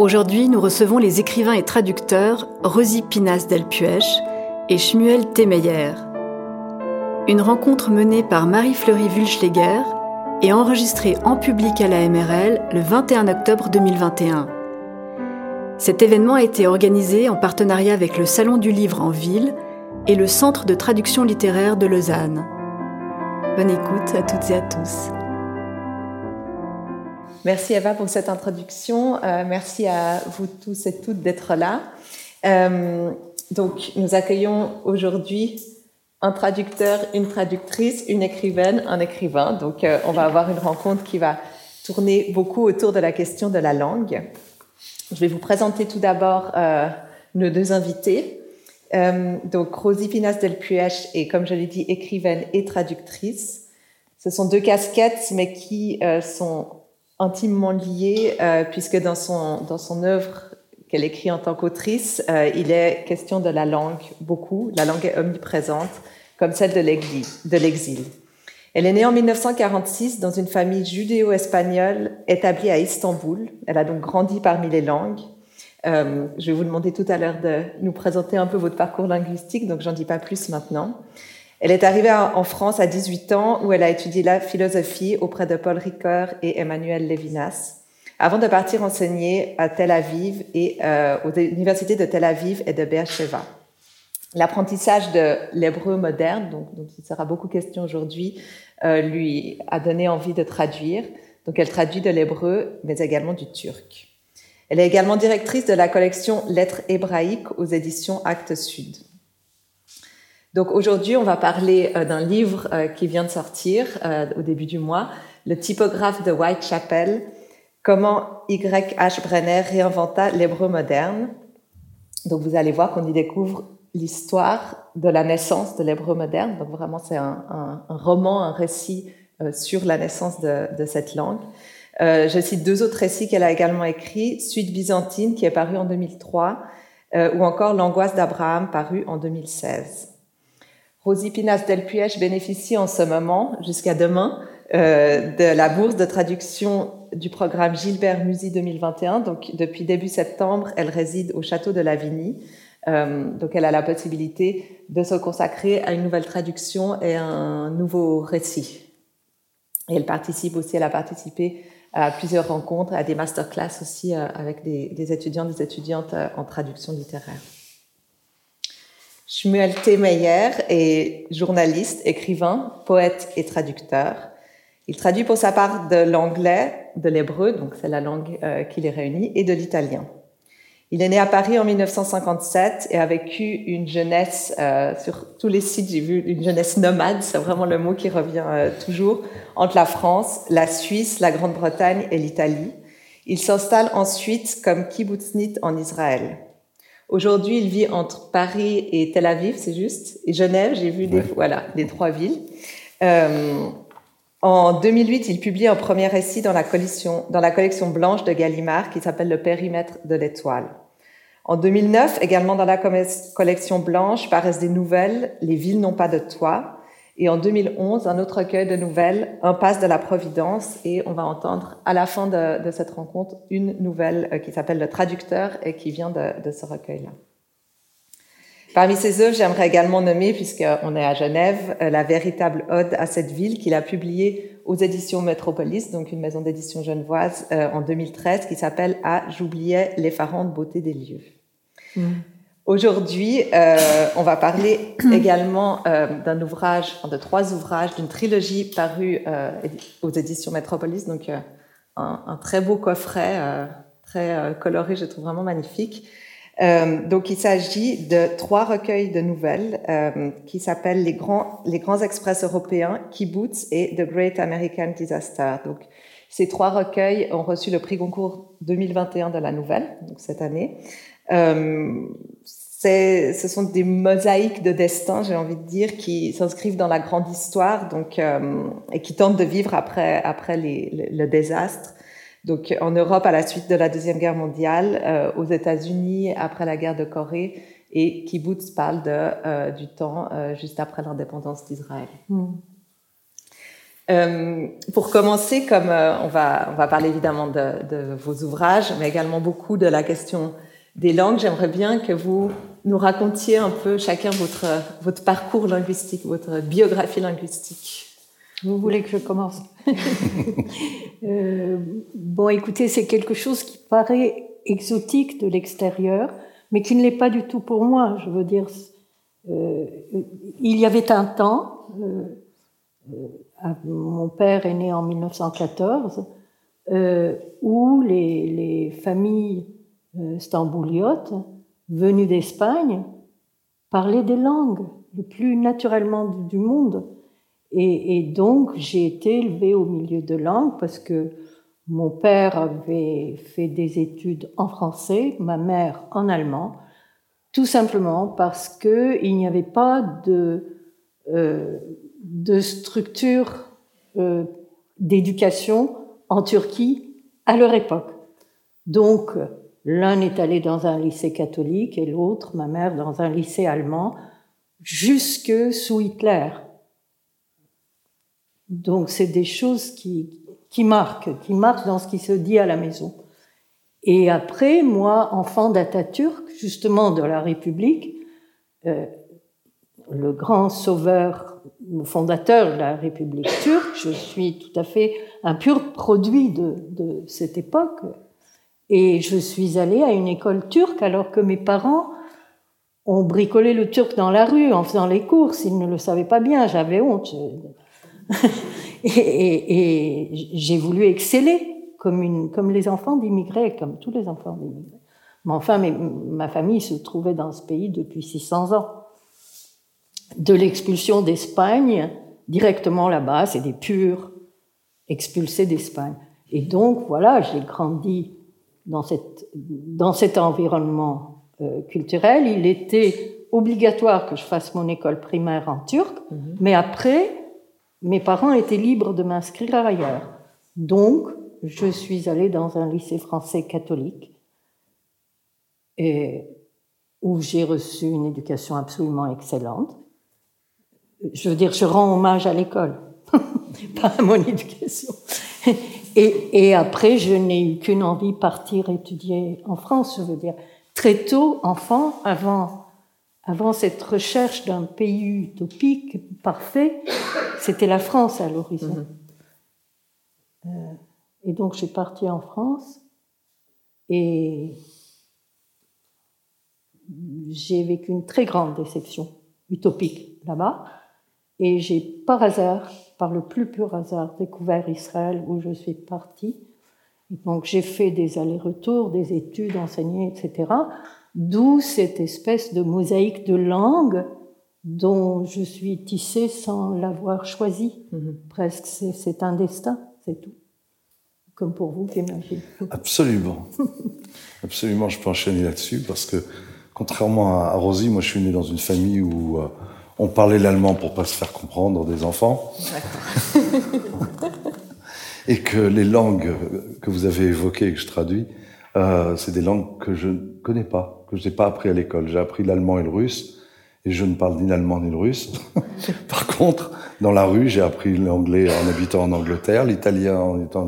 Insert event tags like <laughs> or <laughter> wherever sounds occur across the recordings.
Aujourd'hui, nous recevons les écrivains et traducteurs Rosie Pinas del Puech et Shmuel Temeyer. Une rencontre menée par Marie-Fleury Wulschläger et enregistrée en public à la MRL le 21 octobre 2021. Cet événement a été organisé en partenariat avec le Salon du Livre en Ville et le Centre de traduction littéraire de Lausanne. Bonne écoute à toutes et à tous. Merci Eva pour cette introduction. Euh, merci à vous tous et toutes d'être là. Euh, donc, nous accueillons aujourd'hui un traducteur, une traductrice, une écrivaine, un écrivain. Donc, euh, on va avoir une rencontre qui va tourner beaucoup autour de la question de la langue. Je vais vous présenter tout d'abord nos deux invités. donc, Rosie Pinas del Puech est, comme je l'ai dit, écrivaine et traductrice. Ce sont deux casquettes, mais qui sont intimement lié, euh, puisque dans son, dans son œuvre qu'elle écrit en tant qu'autrice, euh, il est question de la langue beaucoup. La langue est omniprésente, comme celle de l'exil. Elle est née en 1946 dans une famille judéo-espagnole établie à Istanbul. Elle a donc grandi parmi les langues. Euh, je vais vous demander tout à l'heure de nous présenter un peu votre parcours linguistique, donc j'en dis pas plus maintenant. Elle est arrivée en France à 18 ans où elle a étudié la philosophie auprès de Paul Ricoeur et Emmanuel Levinas avant de partir enseigner à Tel Aviv et euh, aux universités de Tel Aviv et de Beersheba. L'apprentissage de l'hébreu moderne, donc, dont il sera beaucoup question aujourd'hui, euh, lui a donné envie de traduire. Donc elle traduit de l'hébreu, mais également du turc. Elle est également directrice de la collection Lettres hébraïques aux éditions Actes Sud. Donc aujourd'hui, on va parler euh, d'un livre euh, qui vient de sortir euh, au début du mois, Le typographe de Whitechapel, comment Y.H. Brenner réinventa l'hébreu moderne. Donc vous allez voir qu'on y découvre l'histoire de la naissance de l'hébreu moderne. Donc vraiment, c'est un, roman, un récit sur la naissance de, de cette langue. Euh, je cite deux autres récits qu'elle a également écrits, Suite byzantine qui est paru en 2003, ou encore L'angoisse d'Abraham paru en 2016. Rosie Pinas del Puech bénéficie en ce moment, jusqu'à demain, euh, de la bourse de traduction du programme Gilbert Musi 2021. Donc, depuis début septembre, elle réside au château de Lavigny. Euh, donc, elle a la possibilité de se consacrer à une nouvelle traduction et un nouveau récit. Et elle participe aussi, elle a participé à plusieurs rencontres, à des masterclass aussi euh, avec des, des étudiants, des étudiantes euh, en traduction littéraire. Shmuel T. Meyer est journaliste, écrivain, poète et traducteur. Il traduit pour sa part de l'anglais, de l'hébreu, donc c'est la langue euh, qui les réunit, et de l'italien. Il est né à Paris en 1957 et a vécu une jeunesse, euh, sur tous les sites j'ai vu une jeunesse nomade, c'est vraiment le mot qui revient euh, toujours, entre la France, la Suisse, la Grande-Bretagne et l'Italie. Il s'installe ensuite comme kibbutznik en Israël. Aujourd'hui, il vit entre Paris et Tel Aviv, c'est juste, et Genève. J'ai vu des, voilà, les trois villes. Euh, en 2008, il publie un premier récit dans la, collection, dans la collection blanche de Gallimard qui s'appelle Le périmètre de l'étoile. En 2009, également dans la collection blanche, paraissent des nouvelles Les villes n'ont pas de toit, et en 2011, un autre recueil de nouvelles, Un passe de la Providence, et on va entendre à la fin de, cette rencontre une nouvelle euh, qui s'appelle Le Traducteur et qui vient de, ce recueil-là. Parmi ses œuvres, j'aimerais également nommer, puisqu'on est à Genève, euh, la véritable ode à cette ville qu'il a publiée aux éditions Métropolis, donc une maison d'édition genevoise, euh, en 2013, qui s'appelle Ah, j'oubliais l'effarante beauté des lieux. Mm. Aujourd'hui, euh, on va parler <clears throat> également euh, d'un ouvrage, de trois ouvrages, d'une trilogie parue euh, aux éditions Métropolis, donc un, un, très beau coffret, très coloré, je trouve vraiment magnifique. donc, il s'agit de trois recueils de nouvelles qui s'appellent les grands, les grands express européens, Kibbutz et The Great American Disaster. Donc, ces trois recueils ont reçu le prix Goncourt 2021 de la nouvelle, donc cette année. Euh, ce sont des mosaïques de destin, j'ai envie de dire, qui s'inscrivent dans la grande histoire, donc euh, et qui tentent de vivre après après les, le, désastre. Donc en Europe à la suite de la deuxième guerre mondiale, euh, aux États-Unis après la guerre de Corée, et Kibbutz parle de euh, du temps juste après l'indépendance d'Israël. Hmm. Euh, pour commencer, comme euh, on, va, on va parler évidemment de, de, vos ouvrages, mais également beaucoup de la question des langues, j'aimerais bien que vous nous racontiez un peu chacun votre, votre parcours linguistique, votre biographie linguistique. Vous voulez que je commence <laughs> euh, Bon, écoutez, c'est quelque chose qui paraît exotique de l'extérieur, mais qui ne l'est pas du tout pour moi. Je veux dire, euh, il y avait un temps, euh, mon père est né en 1914, euh, où les, les familles euh, stambouliotes venues d'Espagne parlaient des langues le plus naturellement du monde. Et, donc, j'ai été élevée au milieu de langues parce que mon père avait fait des études en français, ma mère en allemand, tout simplement parce que il n'y avait pas de, euh, structure euh, d'éducation en Turquie à leur époque. Donc, l'un est allé dans un lycée catholique et l'autre, ma mère, dans un lycée allemand, jusque sous Hitler. Donc c'est des choses qui, qui marquent, qui marquent dans ce qui se dit à la maison. Et après, moi, enfant d'Atatürk, justement de la République, euh, le grand sauveur, le fondateur de la République turque, je suis tout à fait un pur produit de, de cette époque. Et je suis allée à une école turque alors que mes parents ont bricolé le turc dans la rue en faisant les courses. Ils ne le savaient pas bien, j'avais honte. <laughs> et, j'ai voulu exceller comme, les enfants d'immigrés, comme tous les enfants d'immigrés. Mais enfin, ma famille se trouvait dans ce pays depuis 600 ans. De l'expulsion d'Espagne, directement là-bas, c'est des purs expulsés d'Espagne. Et donc, voilà, j'ai grandi dans, cette, dans cet environnement euh, culturel. Il était obligatoire que je fasse mon école primaire en turc, mm -hmm. mais après, mes parents étaient libres de m'inscrire ailleurs. Donc, je suis allée dans un lycée français catholique et où j'ai reçu une éducation absolument excellente. Je veux dire, je rends hommage à l'école, <laughs> pas à mon éducation. Et, et après, je n'ai eu qu'une envie, partir étudier en France, je veux dire. Très tôt, enfant, avant avant cette recherche d'un pays utopique, parfait, c'était la France à l'horizon. Mm -hmm. euh, et donc j'ai parti en France et j'ai vécu une très grande déception utopique là-bas. Et j'ai par hasard, par le plus pur hasard, découvert Israël où je suis partie. Donc j'ai fait des allers-retours, des études enseignées, etc. D'où cette espèce de mosaïque de langues dont je suis tissée sans l'avoir choisi. Mm -hmm. Presque, c'est un destin, c'est tout. Comme pour vous, j'imagine. Absolument. <laughs> Absolument, je peux enchaîner là-dessus parce que, contrairement à Rosie, moi je suis né dans une famille où euh, on parlait l'allemand pour pas se faire comprendre des enfants. Et que les langues que vous avez évoquées et que je traduis, euh, c'est des langues que je ne connais pas, que je n'ai pas appris à l'école. J'ai appris l'allemand et le russe, et je ne parle ni l'allemand ni le russe. <laughs> Par contre, dans la rue, j'ai appris l'anglais en habitant en Angleterre, l'italien en étant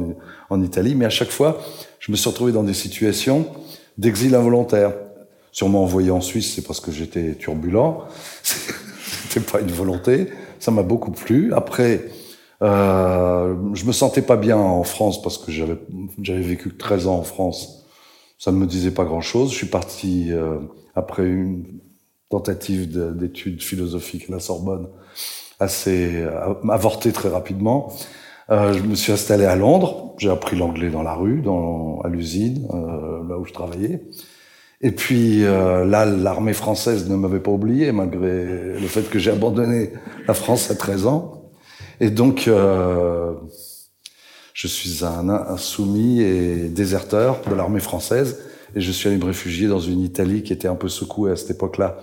en Italie, mais à chaque fois, je me suis retrouvé dans des situations d'exil involontaire. Sûrement envoyé en Suisse, c'est parce que j'étais turbulent. <laughs> C'était pas une volonté. Ça m'a beaucoup plu. Après, euh, je me sentais pas bien en France parce que j'avais j'avais vécu 13 ans en France. Ça ne me disait pas grand-chose. Je suis parti euh, après une tentative d'études philosophiques à la Sorbonne, assez euh, avortée très rapidement. Euh, je me suis installé à Londres. J'ai appris l'anglais dans la rue, à l'usine, là où je travaillais. Et puis euh, là, l'armée française ne m'avait pas oublié, malgré le fait que j'ai abandonné la France à 13 ans. Et donc, euh, je suis un insoumis et déserteur de l'armée française. Et je suis allé me réfugier dans une Italie qui était un peu secouée à cette époque-là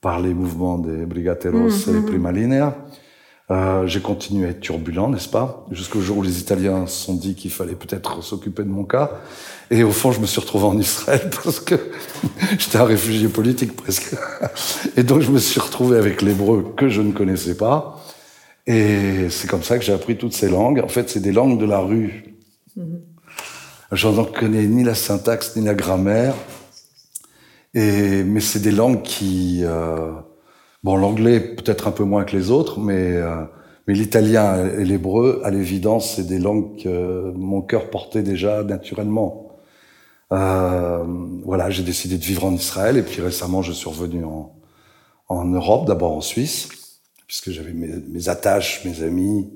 par les mouvements des Brigateros mm -hmm. et les Prima Linea. Euh, j'ai continué à être turbulent, n'est-ce pas? Jusqu'au jour où les Italiens se sont dit qu'il fallait peut-être s'occuper de mon cas. Et au fond, je me suis retrouvé en Israël <laughs> parce que <laughs> j'étais un réfugié politique presque. Et donc, je me suis retrouvé avec l'hébreu que je ne connaissais pas. Et c'est comme ça que j'ai appris toutes ces langues. En fait, c'est des langues de la rue. Mm-hmm. Je n'en connais ni la syntaxe ni la grammaire. Et, mais c'est des langues qui... Euh, bon, l'anglais peut-être un peu moins que les autres, mais, euh, mais l'italien et l'hébreu, à l'évidence, c'est des langues que mon cœur portait déjà naturellement. Euh, voilà, j'ai décidé de vivre en Israël et puis récemment, je suis revenu en, en Europe, d'abord en Suisse, puisque j'avais mes, mes, attaches, mes amis,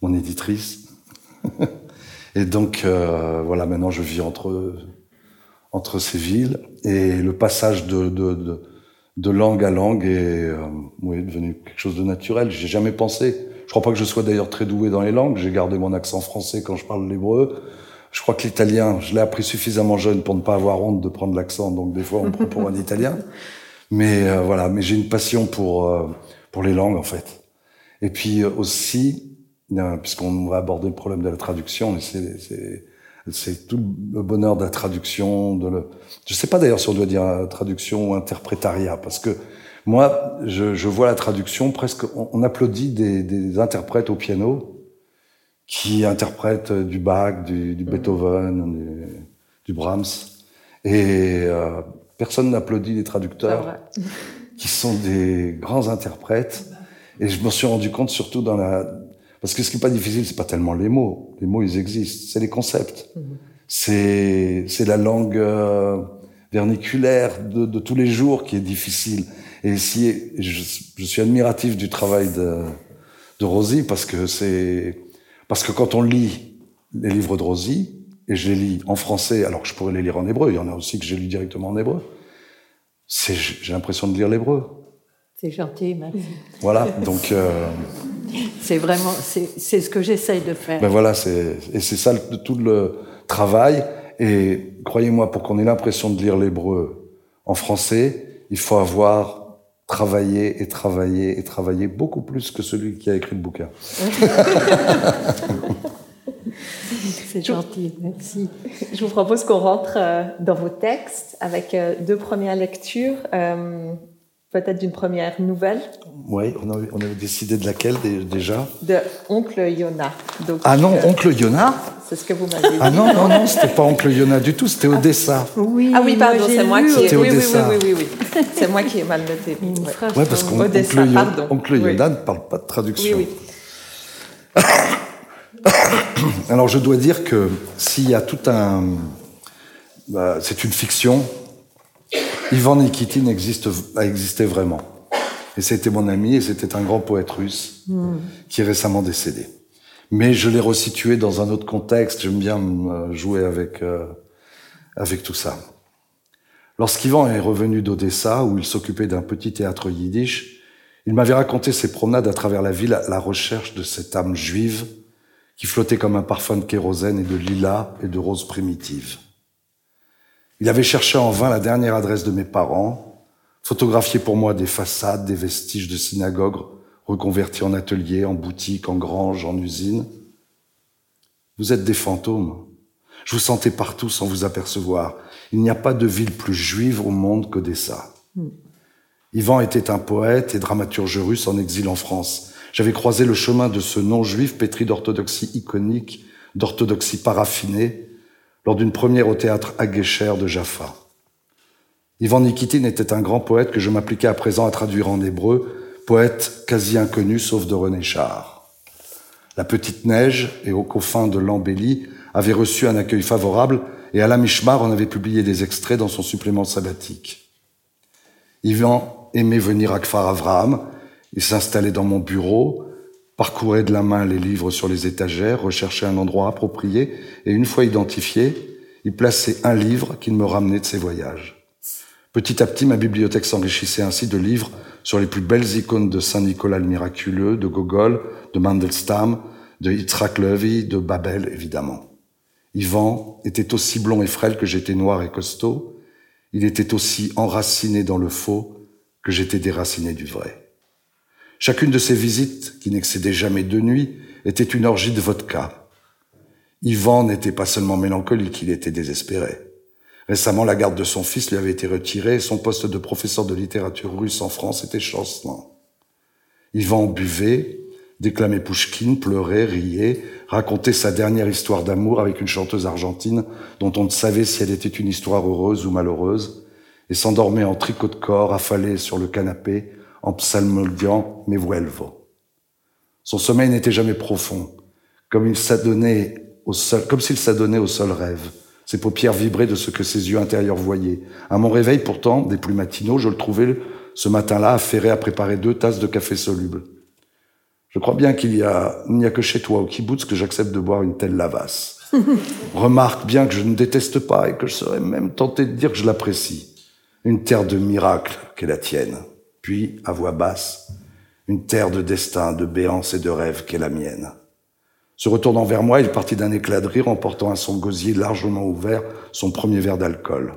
mon éditrice. <laughs> et donc, euh, voilà, maintenant je vis entre, entre ces villes et le passage de, de, de, de langue à langue est, euh, oui, devenu quelque chose de naturel. J'ai jamais pensé. Je crois pas que je sois d'ailleurs très doué dans les langues. J'ai gardé mon accent français quand je parle l'hébreu. Je crois que l'italien, je l'ai appris suffisamment jeune pour ne pas avoir honte de prendre l'accent, donc des fois on me prend pour un <laughs> italien. Mais euh, voilà, mais j'ai une passion pour euh, pour les langues en fait. Et puis euh, aussi, puisqu'on va aborder le problème de la traduction, c'est c'est tout le bonheur de la traduction. De le... Je sais pas d'ailleurs si on doit dire traduction ou interprétariat, parce que moi, je, je vois la traduction presque. On, on applaudit des, des interprètes au piano qui interprètent du Bach, du, du Beethoven, du, du, Brahms. Et euh, personne n'applaudit les traducteurs, qui sont des grands interprètes. Et je me suis rendu compte surtout dans la... Parce que ce qui est pas difficile, c'est pas tellement les mots. Les mots, ils existent. C'est les concepts. -hmm. C'est c'est la langue euh, verniculaire de, de, tous les jours qui est difficile. Et si je, je suis admiratif du travail de, de Rosie parce que c'est parce que quand on lit les livres de Rosie, et je les lis en français, alors que je pourrais les lire en hébreu, il y en a aussi que j'ai lu directement en hébreu, j'ai l'impression de lire l'hébreu. C'est gentil, merci. Voilà, donc... Euh, c'est vraiment, c'est ce que j'essaye de faire. Ben voilà, et c'est ça tout le travail. Et croyez-moi, pour qu'on ait l'impression de lire l'hébreu en français, il faut avoir travailler et travailler et travailler beaucoup plus que celui qui a écrit le bouquin. C'est gentil, merci. Je vous propose qu'on rentre euh, dans vos textes avec euh, deux premières lectures, euh, peut-être d'une première nouvelle. Oui, on avait, on avait décidé de laquelle déjà? De Oncle Yona. Donc, ah non, Oncle Yona? C'est ce que vous m'avez dit. Ah non, non, non, c'était pas Oncle Yona du tout, c'était Odessa. Ah, oui, ah oui, pardon, c'est moi qui ai... Oui, oui, oui, oui, oui, oui. c'est moi qui ai mal noté. Oui, ouais, parce qu'Oncle Oncle Yona ne parle pas de traduction. Oui, oui. <coughs> Alors je dois dire que s'il y a tout un... Bah, c'est une fiction, Ivan Nikitin existe, a existé vraiment. Et c'était mon ami et c'était un grand poète russe qui est récemment décédé. Mais je l'ai resitué dans un autre contexte. J'aime bien jouer avec, euh, avec tout ça. Lorsqu'Ivan est revenu d'Odessa, où il s'occupait d'un petit théâtre yiddish, il m'avait raconté ses promenades à travers la ville à la recherche de cette âme juive qui flottait comme un parfum de kérosène et de lilas et de roses primitives. Il avait cherché en vain la dernière adresse de mes parents, photographié pour moi des façades, des vestiges de synagogues reconvertis en ateliers, en boutiques, en granges, en usines. Vous êtes des fantômes. Je vous sentais partout sans vous apercevoir. Il n'y a pas de ville plus juive au monde qu'Odessa. Ivan était un poète et dramaturge russe en exil en France. J'avais croisé le chemin de ce non-juif pétri d'orthodoxie iconique, d'orthodoxie paraffinée, lors d'une première au théâtre Aguesher de Jaffa. Ivan Nikitin était un grand poète que je m'appliquais à présent à traduire en hébreu, poète quasi inconnu sauf de René Char. La Petite Neige et au confins de l'embellie avait reçu un accueil favorable et Alain Mishmar en avait publié des extraits dans son supplément sabbatique. Ivan aimait venir à Kfar Avraham, il s'installait dans mon bureau, parcourait de la main les livres sur les étagères, recherchait un endroit approprié, et une fois identifié, il plaçait un livre qui me ramenait de ses voyages. Petit à petit, ma bibliothèque s'enrichissait ainsi de livres sur les plus belles icônes de Saint Nicolas le Miraculeux, de Gogol, de Mandelstam, de Yitzhak Levy, de Babel, évidemment. Ivan était aussi blond et frêle que j'étais noir et costaud. Il était aussi enraciné dans le faux que j'étais déraciné du vrai. Chacune de ces visites, qui n'excédait jamais deux nuits, était une orgie de vodka. Ivan n'était pas seulement mélancolique, il était désespéré. Récemment, la garde de son fils lui avait été retirée et son poste de professeur de littérature russe en France était chancelant. Ivan buvait, déclamer Pouchkine, pleurer, rier, raconter sa dernière histoire d'amour avec une chanteuse argentine dont on ne savait si elle était une histoire heureuse ou malheureuse, et s'endormait en tricot de corps, affalé sur le canapé, en psalmodiant mes vuelvo. Son sommeil n'était jamais profond, comme il s'adonnait au seul, comme s'il s'adonnait au seul rêve. Ses paupières vibraient de ce que ses yeux intérieurs voyaient. À mon réveil, pourtant, des plus matinaux, je le trouvais ce matin-là affairé à préparer deux tasses de café soluble. Je crois bien qu'il y a, il n'y a que chez toi, au kibbutz, que j'accepte de boire une telle lavasse. <laughs> Remarque bien que je ne déteste pas et que je serais même tenté de dire que je l'apprécie. Une terre de miracles qu'est la tienne. Puis, à voix basse, une terre de destin, de béance et de rêve qu'est la mienne. Se retournant vers moi, il partit d'un éclat de rire en portant à son gosier largement ouvert son premier verre d'alcool.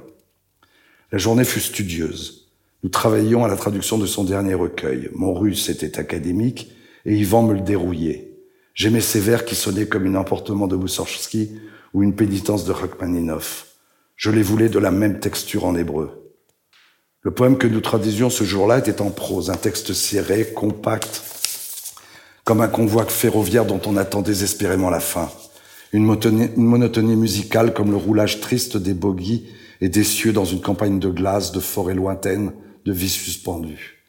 La journée fut studieuse. Nous travaillions à la traduction de son dernier recueil. Mon russe était académique et Yvan me le dérouillait. J'aimais ces vers qui sonnaient comme un emportement de Moussorgsky ou une pénitence de Rachmaninoff. Je les voulais de la même texture en hébreu. Le poème que nous traduisions ce jour-là était en prose, un texte serré, compact, comme un convoi ferroviaire dont on attend désespérément la fin. Une monotonie, musicale comme le roulage triste des bogies et des cieux dans une campagne de glace, de forêt lointaine, de vie suspendue.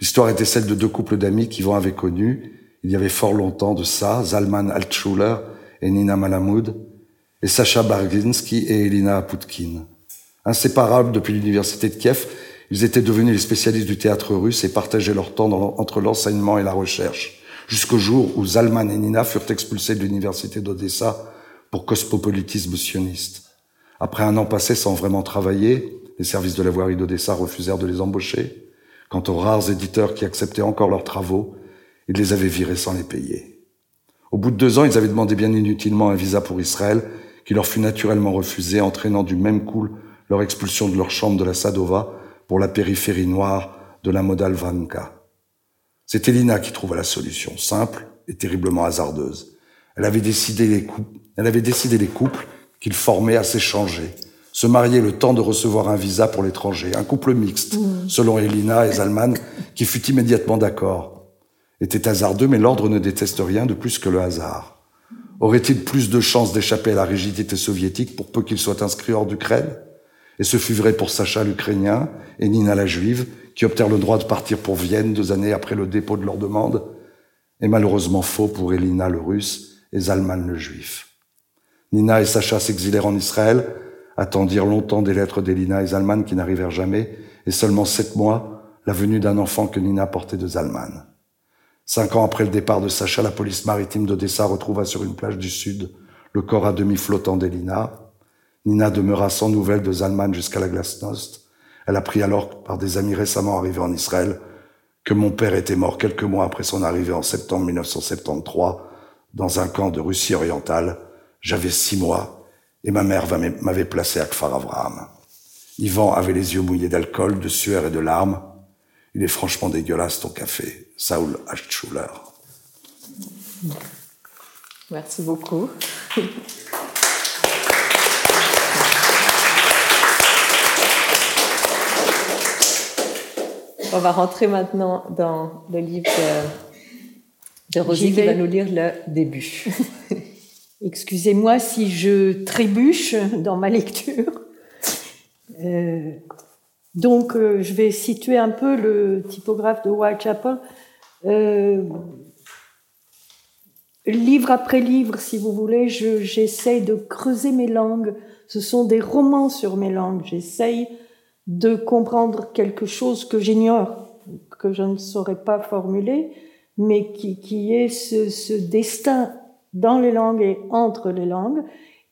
L'histoire était celle de deux couples d'amis qu'Yvan avait connus, il y avait fort longtemps de ça, Zalman Altschuler et Nina Malamoud, et Sacha Barginski et Elina Aputkin. Inséparables depuis l'université de Kiev, ils étaient devenus les spécialistes du théâtre russe et partageaient leur temps entre l'enseignement et la recherche jusqu'au jour où Zalman et Nina furent expulsés de l'université d'Odessa pour cosmopolitisme sioniste. Après un an passé sans vraiment travailler, les services de la voirie d'Odessa refusèrent de les embaucher. Quant aux rares éditeurs qui acceptaient encore leurs travaux, ils les avaient virés sans les payer. Au bout de deux ans, ils avaient demandé bien inutilement un visa pour Israël, qui leur fut naturellement refusé, entraînant du même coup leur expulsion de leur chambre de la Sadova pour la périphérie noire de la Modalvanka. C'était Lina qui trouva la solution, simple et terriblement hasardeuse. Elle avait décidé les couples, elle avait décidé les couples qu'ils formaient à s'échanger, se marier le temps de recevoir un visa pour l'étranger, un couple mixte, mmh. selon Elina et Zalman, qui fut immédiatement d'accord. Était hasardeux, mais l'ordre ne déteste rien de plus que le hasard. Aurait-il plus de chances d'échapper à la rigidité soviétique pour peu qu'il soit inscrit hors d'Ukraine? Et ce fut vrai pour Sacha l'Ukrainien et Nina la Juive, qui obtinrent le droit de partir pour Vienne deux années après le dépôt de leur demande, et malheureusement faux pour Elina le russe et Zalman le juif. Nina et Sacha s'exilèrent en Israël, attendirent longtemps des lettres d'Elina et Zalman qui n'arrivèrent jamais, et seulement sept mois, la venue d'un enfant que Nina portait de Zalman. Cinq ans après le départ de Sacha, la police maritime d'Odessa retrouva sur une plage du sud le corps à demi flottant d'Elina. Nina demeura sans nouvelles de Zalman jusqu'à la glasnost, elle apprit alors par des amis récemment arrivés en Israël que mon père était mort quelques mois après son arrivée en septembre 1973 dans un camp de Russie orientale. J'avais six mois et ma mère m'avait placé à Kfar Avraham. Ivan avait les yeux mouillés d'alcool, de sueur et de larmes. Il est franchement dégueulasse ton café. Saul Schuller. Merci beaucoup. On va rentrer maintenant dans le livre de, de Rosie qui va nous lire le début. <laughs> Excusez-moi si je trébuche dans ma lecture. Euh, donc, euh, je vais situer un peu le typographe de Whitechapel. Euh, livre après livre, si vous voulez, j'essaye de creuser mes langues. Ce sont des romans sur mes langues. J'essaye de comprendre quelque chose que j'ignore, que je ne saurais pas formuler, mais qui, qui est ce, ce, destin dans les langues et entre les langues.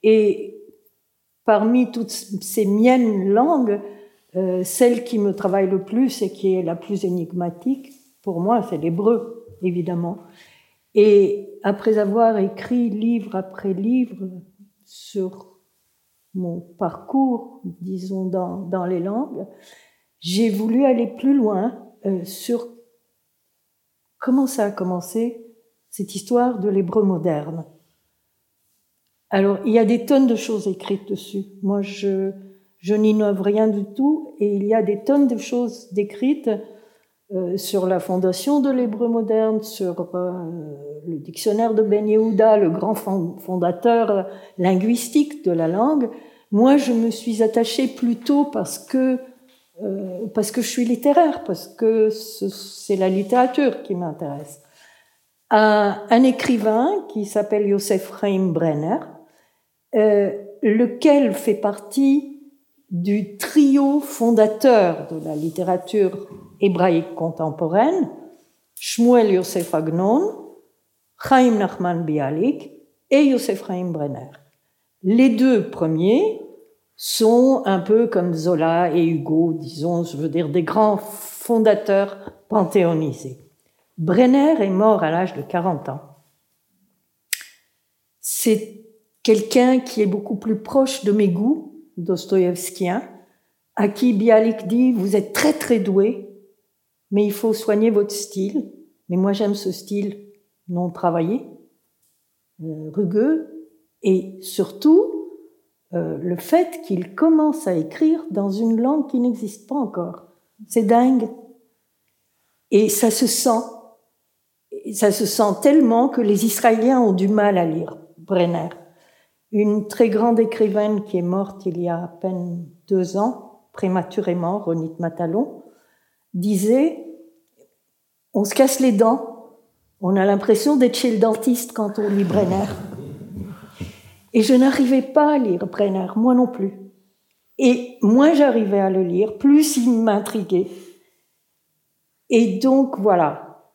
Et parmi toutes ces miennes langues, euh, celle qui me travaille le plus et qui est la plus énigmatique, pour moi, c'est l'hébreu, évidemment. Et après avoir écrit livre après livre sur mon parcours, disons, dans, dans les langues, j'ai voulu aller plus loin euh, sur comment ça a commencé, cette histoire de l'hébreu moderne. Alors, il y a des tonnes de choses écrites dessus. Moi, je, je n'innove rien du tout et il y a des tonnes de choses décrites euh, sur la fondation de l'hébreu moderne, sur euh, le dictionnaire de Ben Yehuda, le grand fondateur linguistique de la langue. Moi, je me suis attachée plutôt parce que euh, parce que je suis littéraire, parce que c'est la littérature qui m'intéresse. Un, un, écrivain qui s'appelle Yosef Chaim Brenner, euh, lequel fait partie du trio fondateur de la littérature hébraïque contemporaine, Shmuel Yosef Agnon, Chaim Nachman Bialik et Yosef Chaim Brenner. Les deux premiers sont un peu comme Zola et Hugo, disons, je veux dire, des grands fondateurs panthéonisés. Brenner est mort à l'âge de 40 ans. C'est quelqu'un qui est beaucoup plus proche de mes goûts, dostoïevskiens, à qui Bialik dit, vous êtes très très doué, mais il faut soigner votre style. Mais moi j'aime ce style non travaillé, euh, rugueux, et surtout euh, le fait qu'il commence à écrire dans une langue qui n'existe pas encore. C'est dingue. Et ça se sent. ça se sent tellement que les Israéliens ont du mal à lire Brenner. Une très grande écrivaine qui est morte il y a à peine deux ans, prématurément, Ronit Matalon, disait On se casse les dents, on a l'impression d'être chez le dentiste quand on lit Brenner. Et je n'arrivais pas à lire Brenner, moi non plus. Et moins j'arrivais à le lire, plus il m'intriguait. Et donc voilà,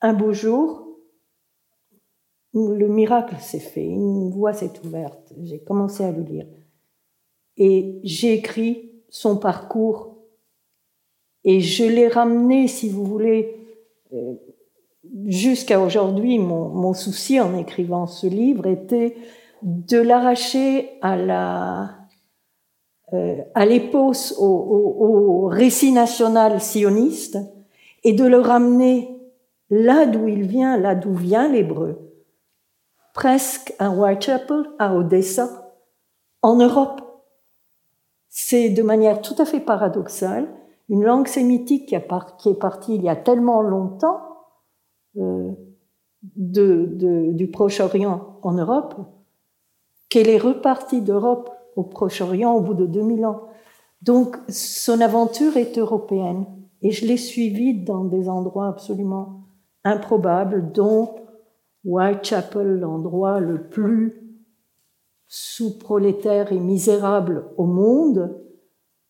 un beau jour, le miracle s'est fait, une voie s'est ouverte, j'ai commencé à le lire. Et j'ai écrit son parcours et je l'ai ramené, si vous voulez, euh, jusqu'à aujourd'hui, mon, souci en écrivant ce livre était de l'arracher à la euh, à au, au, récit national sioniste et de le ramener là d'où il vient, là d'où vient l'hébreu, presque à Whitechapel, à Odessa, en Europe. C'est de manière tout à fait paradoxale une langue sémitique qui est partie il y a tellement longtemps euh, de, du Proche-Orient en Europe, qu'elle est repartie d'Europe au Proche-Orient au bout de 2000 ans. Donc son aventure est européenne et je l'ai suivie dans des endroits absolument improbables, dont Whitechapel, l'endroit le plus sous-prolétaire et misérable au monde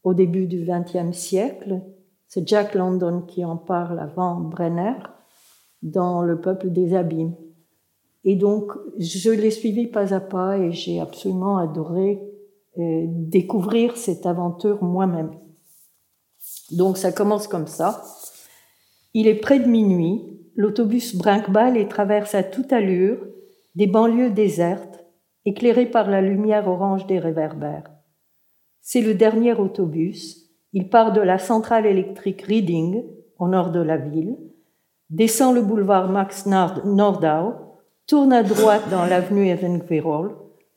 au début du XXe siècle. C'est Jack London qui en parle avant Brenner dans le peuple des abîmes. Et donc, je l'ai suivi pas à pas et j'ai absolument adoré euh, découvrir cette aventure moi-même. Donc, ça commence comme ça. Il est près de minuit, l'autobus brinque-balle et traverse à toute allure des banlieues désertes, éclairées par la lumière orange des réverbères. C'est le dernier autobus. Il part de la centrale électrique Reading, au nord de la ville, descend le boulevard Max Nordau, tourne à droite dans l'avenue Evenquerol,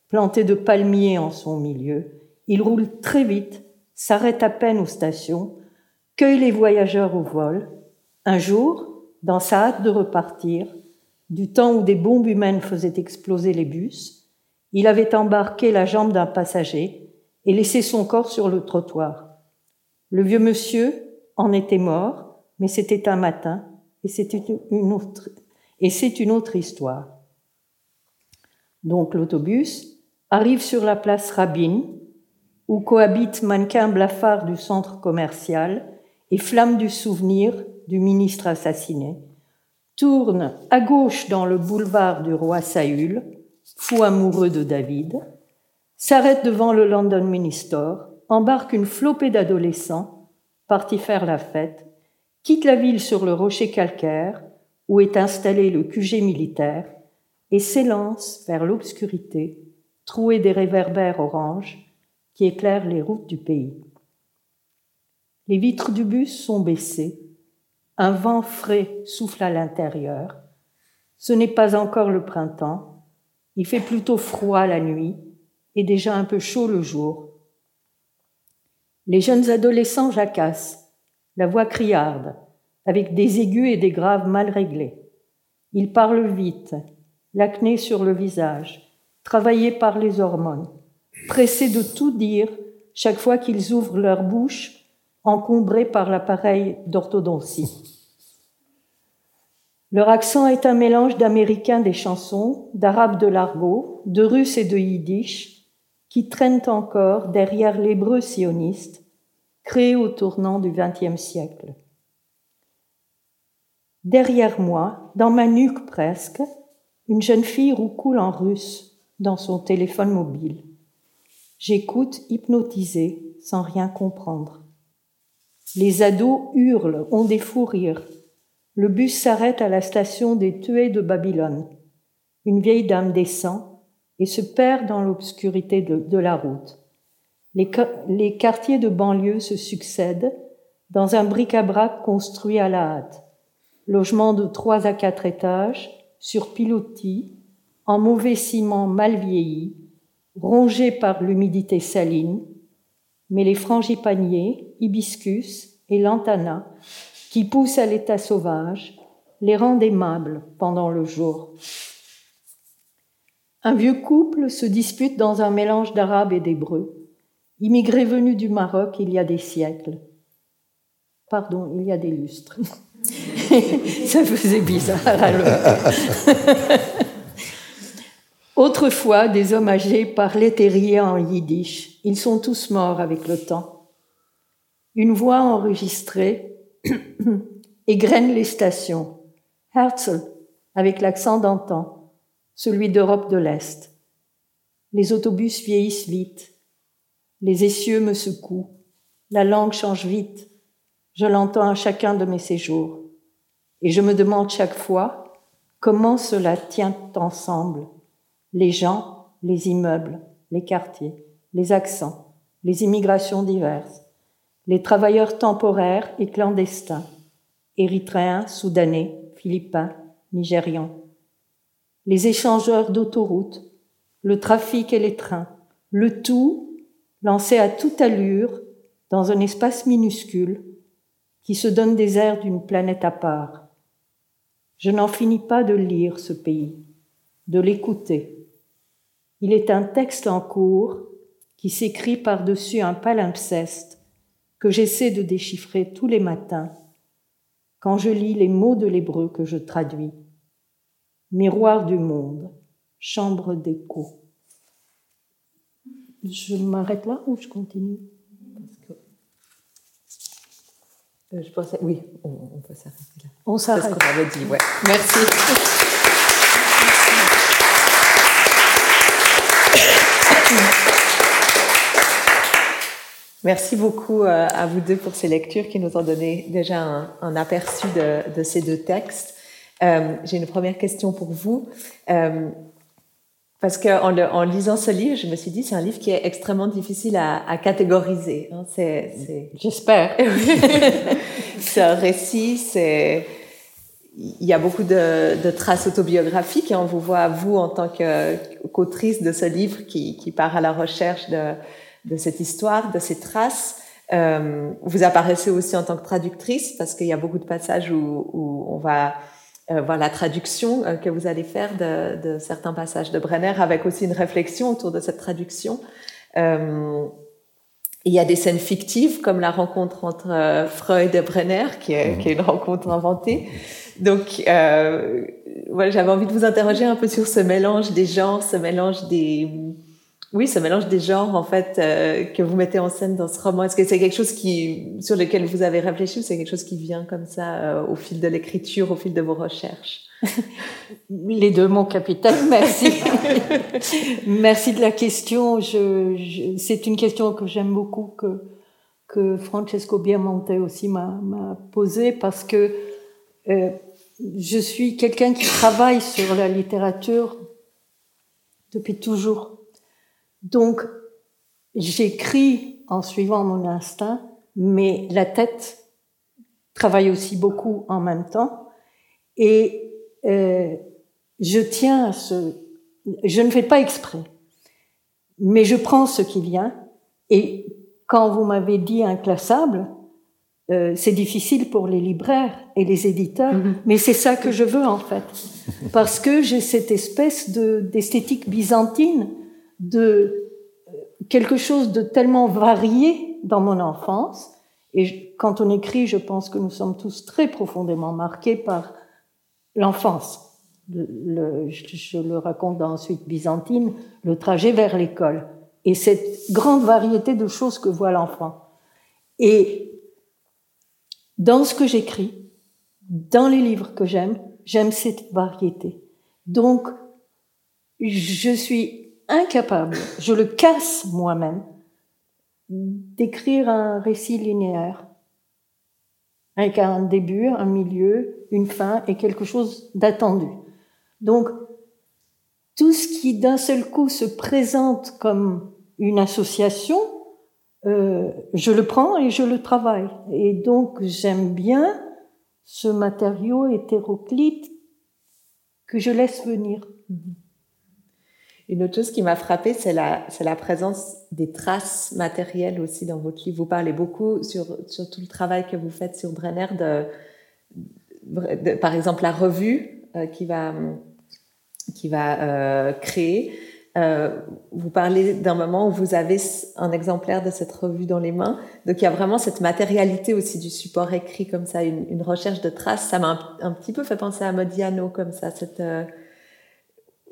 planté de palmiers en son milieu. Il roule très vite, s'arrête à peine aux stations, cueille les voyageurs au vol. Un jour, dans sa hâte de repartir, du temps où des bombes humaines faisaient exploser les bus, il avait embarqué la jambe d'un passager et laissé son corps sur le trottoir. Le vieux monsieur en était mort, mais c'était un matin, et c'est une autre, histoire. Donc l'autobus arrive sur la place Rabin, où cohabitent mannequins blafards du centre commercial et flammes du souvenir du ministre assassiné, tourne à gauche dans le boulevard du roi Saül, fou amoureux de David, s'arrête devant le London Minister, embarque une flopée d'adolescents partis faire la fête quitte la ville sur le rocher calcaire où est installé le QG militaire et s'élance vers l'obscurité, trouée des réverbères oranges qui éclairent les routes du pays. Les vitres du bus sont baissées, un vent frais souffle à l'intérieur. Ce n'est pas encore le printemps, il fait plutôt froid la nuit et déjà un peu chaud le jour. Les jeunes adolescents jacassent, la voix criarde, avec des aigus et des graves mal réglés. Ils parlent vite, l'acné sur le visage, travaillés par les hormones, pressés de tout dire chaque fois qu'ils ouvrent leur bouche, encombrés par l'appareil d'orthodontie. Leur accent est un mélange d'américain des chansons, d'arabe de l'argot, de russe et de yiddish, qui traînent encore derrière l'hébreu sioniste, créé au tournant du XXe siècle. Derrière moi, dans ma nuque presque, une jeune fille roucoule en russe dans son téléphone mobile. J'écoute hypnotisée sans rien comprendre. Les ados hurlent, ont des fous rires. Le bus s'arrête à la station des Tués de Babylone. Une vieille dame descend et se perd dans l'obscurité de, la route. Les, quartiers de banlieue se succèdent dans un bric-à-brac construit à la hâte. Logement de trois à quatre étages, sur pilotis, en mauvais ciment mal vieilli, rongé par l'humidité saline, mais les frangipaniers, hibiscus et lantana, qui poussent à l'état sauvage, les rendent aimables pendant le jour. Un vieux couple se dispute dans un mélange d'arabe et d'hébreu, immigré venu du Maroc il y a des siècles. Pardon, il y a des lustres. <laughs> Ça faisait bizarre alors. <laughs> Autrefois, des hommes âgés parlaient terrier en yiddish. Ils sont tous morts avec le temps. Une voix enregistrée <clears throat> égrène les stations. Herzl, avec l'accent d'antan, celui d'Europe de l'Est. Les autobus vieillissent vite. Les essieux me secouent. La langue change vite. Je l'entends à chacun de mes séjours. Et je me demande chaque fois comment cela tient ensemble les gens, les immeubles, les quartiers, les accents, les immigrations diverses, les travailleurs temporaires et clandestins, érythréens, soudanais, philippins, nigérians, les échangeurs d'autoroutes, le trafic et les trains, le tout lancé à toute allure dans un espace minuscule qui se donne des airs d'une planète à part. Je n'en finis pas de lire ce pays, de l'écouter, il est un texte en cours qui s'écrit par-dessus un palimpseste que j'essaie de déchiffrer tous les matins quand je lis les mots de l'hébreu que je traduis. Miroir du monde, chambre d'écho. Je m'arrête là ou je continue? Euh, Je oui, on, peut s'arrêter là. On s'arrête. C'est ce qu'on avait dit, ouais. Merci. Merci beaucoup euh, à vous deux pour ces lectures qui nous ont donné déjà un, aperçu de, ces deux textes. Euh, j'ai une première question pour vous. Euh, parce qu'en en lisant ce livre, je me suis dit, c'est un livre qui est extrêmement difficile à, catégoriser. Hein. J'espère. <laughs> c'est un récit, c'est il y a beaucoup de, traces autobiographiques et on vous voit, vous, en tant qu'autrice de ce livre qui, qui, part à la recherche de, de cette histoire, de ces traces. Euh, vous apparaissez aussi en tant que traductrice parce qu'il y a beaucoup de passages où, où on va euh, voir la traduction euh, que vous allez faire de, de, certains passages de Brenner avec aussi une réflexion autour de cette traduction. Euh, il y a des scènes fictives comme la rencontre entre euh, Freud et Brenner qui est, qui est une rencontre inventée. Donc, euh, voilà, j'avais envie de vous interroger un peu sur ce mélange des genres, ce mélange des oui, ce mélange des genres en fait euh, que vous mettez en scène dans ce roman. Est-ce que c'est quelque chose qui sur lequel vous avez réfléchi ou c'est quelque chose qui vient comme ça euh, au fil de l'écriture, au fil de vos recherches? <laughs> Les deux, mon capitaine. Merci. <laughs> merci de la question. Je, c'est une question que j'aime beaucoup que que Francesco Biamonte aussi m'a posée parce que euh, je suis quelqu'un qui travaille sur la littérature depuis toujours. Donc, j'écris en suivant mon instinct, mais la tête travaille aussi beaucoup en même temps. Et euh, je tiens à ce... Je ne fais pas exprès, mais je prends ce qui vient. Et quand vous m'avez dit inclassable, euh, c'est difficile pour les libraires et les éditeurs, mm-hmm. mais c'est ça que je veux en fait, parce que j'ai cette espèce de d'esthétique byzantine, de euh, quelque chose de tellement varié dans mon enfance. Et quand on écrit, je pense que nous sommes tous très profondément marqués par l'enfance. Le, je, le raconte dans Suite byzantine, le trajet vers l'école et cette grande variété de choses que voit l'enfant. Et dans ce que j'écris, dans les livres que j'aime, j'aime cette variété. Donc, je suis incapable, je le casse moi-même, d'écrire un récit linéaire avec un début, un milieu, une fin et quelque chose d'attendu. Donc, tout ce qui d'un seul coup se présente comme une association, euh, je le prends et je le travaille. Et donc j'aime bien ce matériau hétéroclite que je laisse venir. Une autre chose qui m'a frappée, c'est la, présence des traces matérielles aussi dans votre livre. Vous parlez beaucoup sur, tout le travail que vous faites sur Brenner, de, par exemple la revue euh, qui va, euh, créer. Euh, vous parlez d'un moment où vous avez un exemplaire de cette revue dans les mains. Donc il y a vraiment cette matérialité aussi du support écrit comme ça, une, recherche de traces. Ça m'a un, petit peu fait penser à Modiano comme ça, euh,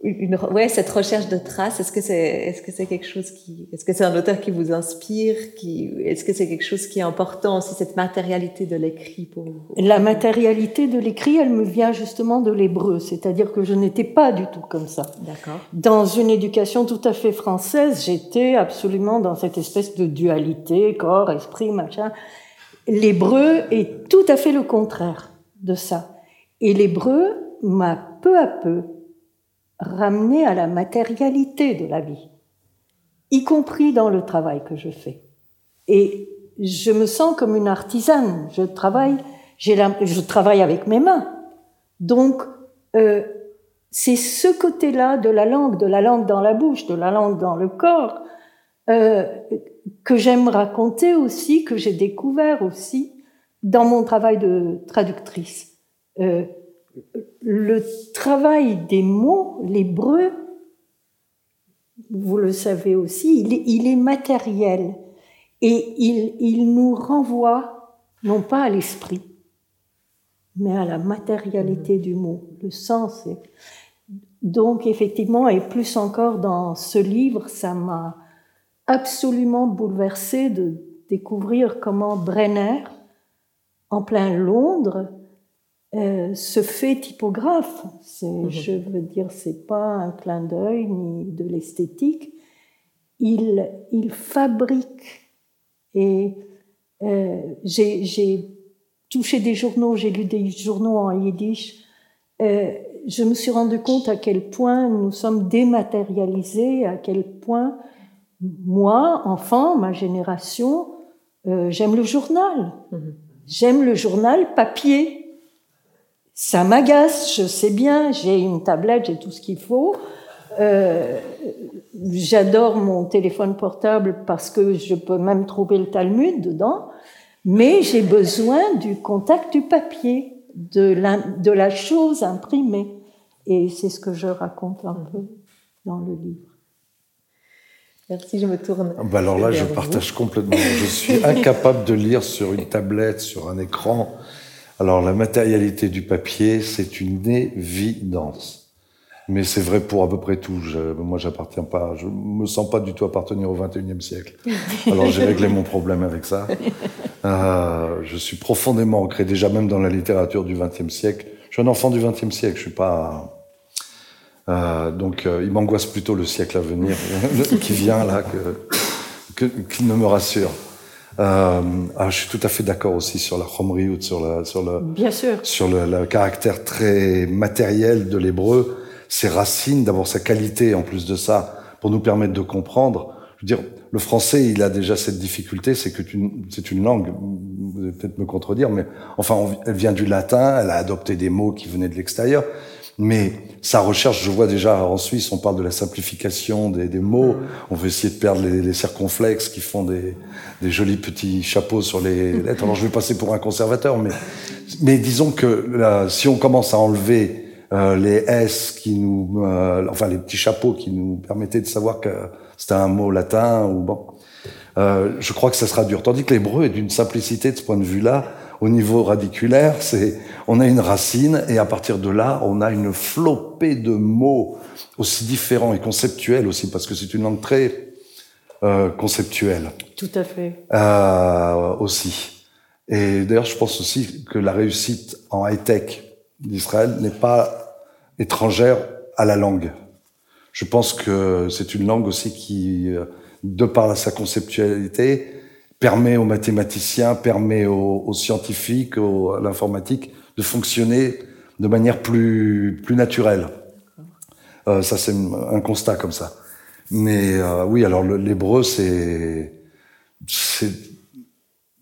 une, ouais, cette recherche de traces, est-ce que c'est, est-ce que c'est quelque chose qui, est-ce que c'est un auteur qui vous inspire, qui, est-ce que c'est quelque chose qui est important aussi, cette matérialité de l'écrit pour vous? La matérialité de l'écrit, elle me vient justement de l'hébreu, c'est-à-dire que je n'étais pas du tout comme ça. D'accord. Dans une éducation tout à fait française, j'étais absolument dans cette espèce de dualité, corps, esprit, machin. L'hébreu est tout à fait le contraire de ça. Et l'hébreu m'a peu à peu ramener à la matérialité de la vie, y compris dans le travail que je fais. Et je me sens comme une artisane. Je travaille, je travaille avec mes mains. Donc, euh, c'est ce côté-là de la langue, de la langue dans la bouche, de la langue dans le corps, euh, que j'aime raconter aussi, que j'ai découvert aussi dans mon travail de traductrice. Euh, le travail des mots, l'hébreu, vous le savez aussi, il est, matériel et il, nous renvoie non pas à l'esprit, mais à la matérialité du mot, le sens. Donc effectivement, et plus encore dans ce livre, ça m'a absolument bouleversé de découvrir comment Brenner, en plein Londres, euh, ce fait typographe. Mhm. Je veux dire, c'est pas un clin d'œil ni de l'esthétique. Il, il fabrique. Et euh, j'ai touché des journaux, j'ai lu des journaux en yiddish. Euh, je me suis rendu compte à quel point nous sommes dématérialisés, à quel point moi, enfant, ma génération, euh, j'aime le journal. Mhm. J'aime le journal papier. Ça m'agace, je sais bien, j'ai une tablette, j'ai tout ce qu'il faut. Euh, J'adore mon téléphone portable parce que je peux même trouver le Talmud dedans, mais j'ai besoin du contact du papier, de la, de la chose imprimée. Et c'est ce que je raconte un peu dans le livre. Merci, je me tourne. Ah bah alors là, je partage complètement. Je suis incapable de lire sur une tablette, sur un écran. Alors la matérialité du papier, c'est une évidence. Mais c'est vrai pour à peu près tout. Je, moi, j'appartiens pas, je me sens pas du tout appartenir au 21e siècle. <laughs> Alors j'ai réglé mon problème avec ça. Euh, je suis profondément ancré déjà même dans la littérature du 20e siècle. Je suis un enfant du 20e siècle. Je suis pas. Euh, donc euh, il m'angoisse plutôt le siècle à venir <laughs> qui vient là que, que, qui ne me rassure. Euh, ah, je suis tout à fait d'accord aussi sur la ou sur, la, sur, le, Bien sûr. sur le, le caractère très matériel de l'hébreu, ses racines, d'abord sa qualité en plus de ça, pour nous permettre de comprendre. Je veux dire, le français, il a déjà cette difficulté, c'est que c'est une langue, vous allez peut-être me contredire, mais enfin, elle vient du latin, elle a adopté des mots qui venaient de l'extérieur. Mais sa recherche, je vois déjà en Suisse, on parle de la simplification des, des mots. On veut essayer de perdre les, les circonflexes qui font des, des, jolis petits chapeaux sur les lettres. Alors je vais passer pour un conservateur, mais, mais disons que là, si on commence à enlever euh, les S qui nous, euh, enfin les petits chapeaux qui nous permettaient de savoir que c'était un mot latin ou bon, euh, je crois que ça sera dur. Tandis que l'hébreu est d'une simplicité de ce point de vue-là au niveau radiculaire, c'est on a une racine et à partir de là, on a une flopée de mots aussi différents et conceptuels aussi parce que c'est une langue très euh, conceptuelle. Tout à fait. Euh, aussi. Et d'ailleurs, je pense aussi que la réussite en high tech d'Israël n'est pas étrangère à la langue. Je pense que c'est une langue aussi qui, euh, de par sa conceptualité, permet aux mathématiciens, permet aux, aux scientifiques, aux, à l'informatique de fonctionner de manière plus, plus naturelle. Euh, ça, c'est un constat comme ça. Mais euh, oui, alors l'hébreu, c'est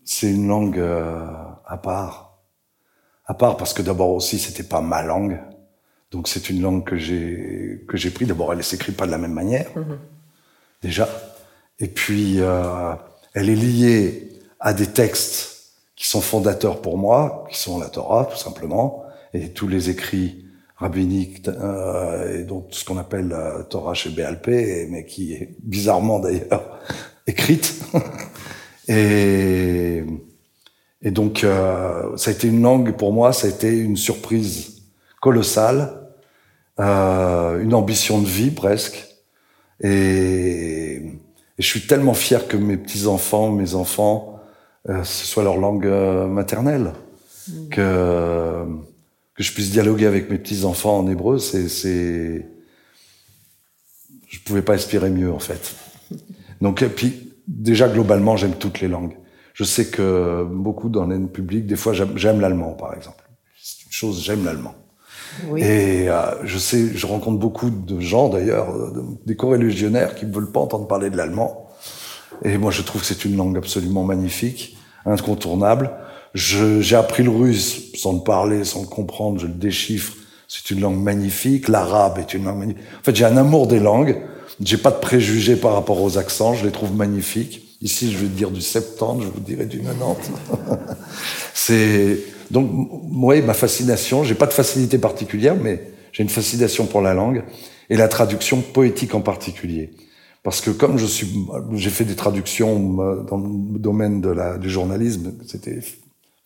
c'est une langue euh, à part, à part parce que d'abord aussi, c'était pas ma langue. Donc c'est une langue que j'ai que j'ai pris. D'abord, elle s'écrit pas de la même manière, mm -hmm. déjà. Et puis euh, elle est liée à des textes qui sont fondateurs pour moi, qui sont la Torah, tout simplement, et tous les écrits rabbiniques, euh, et donc ce qu'on appelle la Torah chez BLP, mais qui est bizarrement d'ailleurs <laughs> écrite. <laughs> et, et donc, euh, ça a été une langue, pour moi, ça a été une surprise colossale, euh, une ambition de vie presque. Et, et je suis tellement fier que mes petits-enfants, mes enfants, euh, ce soit leur langue euh, maternelle, mmh. que, que je puisse dialoguer avec mes petits-enfants en hébreu, c'est, c'est, je pouvais pas aspirer mieux, en fait. <laughs> Donc, et puis, déjà, globalement, j'aime toutes les langues. Je sais que beaucoup dans l'aide publique, des fois, j'aime, j'aime l'allemand, par exemple. C'est une chose, j'aime l'allemand. Et euh, je sais, je rencontre beaucoup de gens d'ailleurs, des co-religionnaires qui ne veulent pas entendre parler de l'allemand. Et moi, je trouve que c'est une langue absolument magnifique, incontournable. J'ai appris le russe sans le parler, sans le comprendre, je le déchiffre. C'est une langue magnifique. L'arabe est une langue magnifique. En fait, j'ai un amour des langues. J'ai pas de préjugés par rapport aux accents. Je les trouve magnifiques. Ici, je vais dire du 70, je vous dirais du 90. <laughs> c'est donc, oui, ma fascination, j'ai pas de facilité particulière, mais j'ai une fascination pour la langue et la traduction poétique en particulier. Parce que comme je suis, j'ai fait des traductions dans le domaine de la, du journalisme, c'était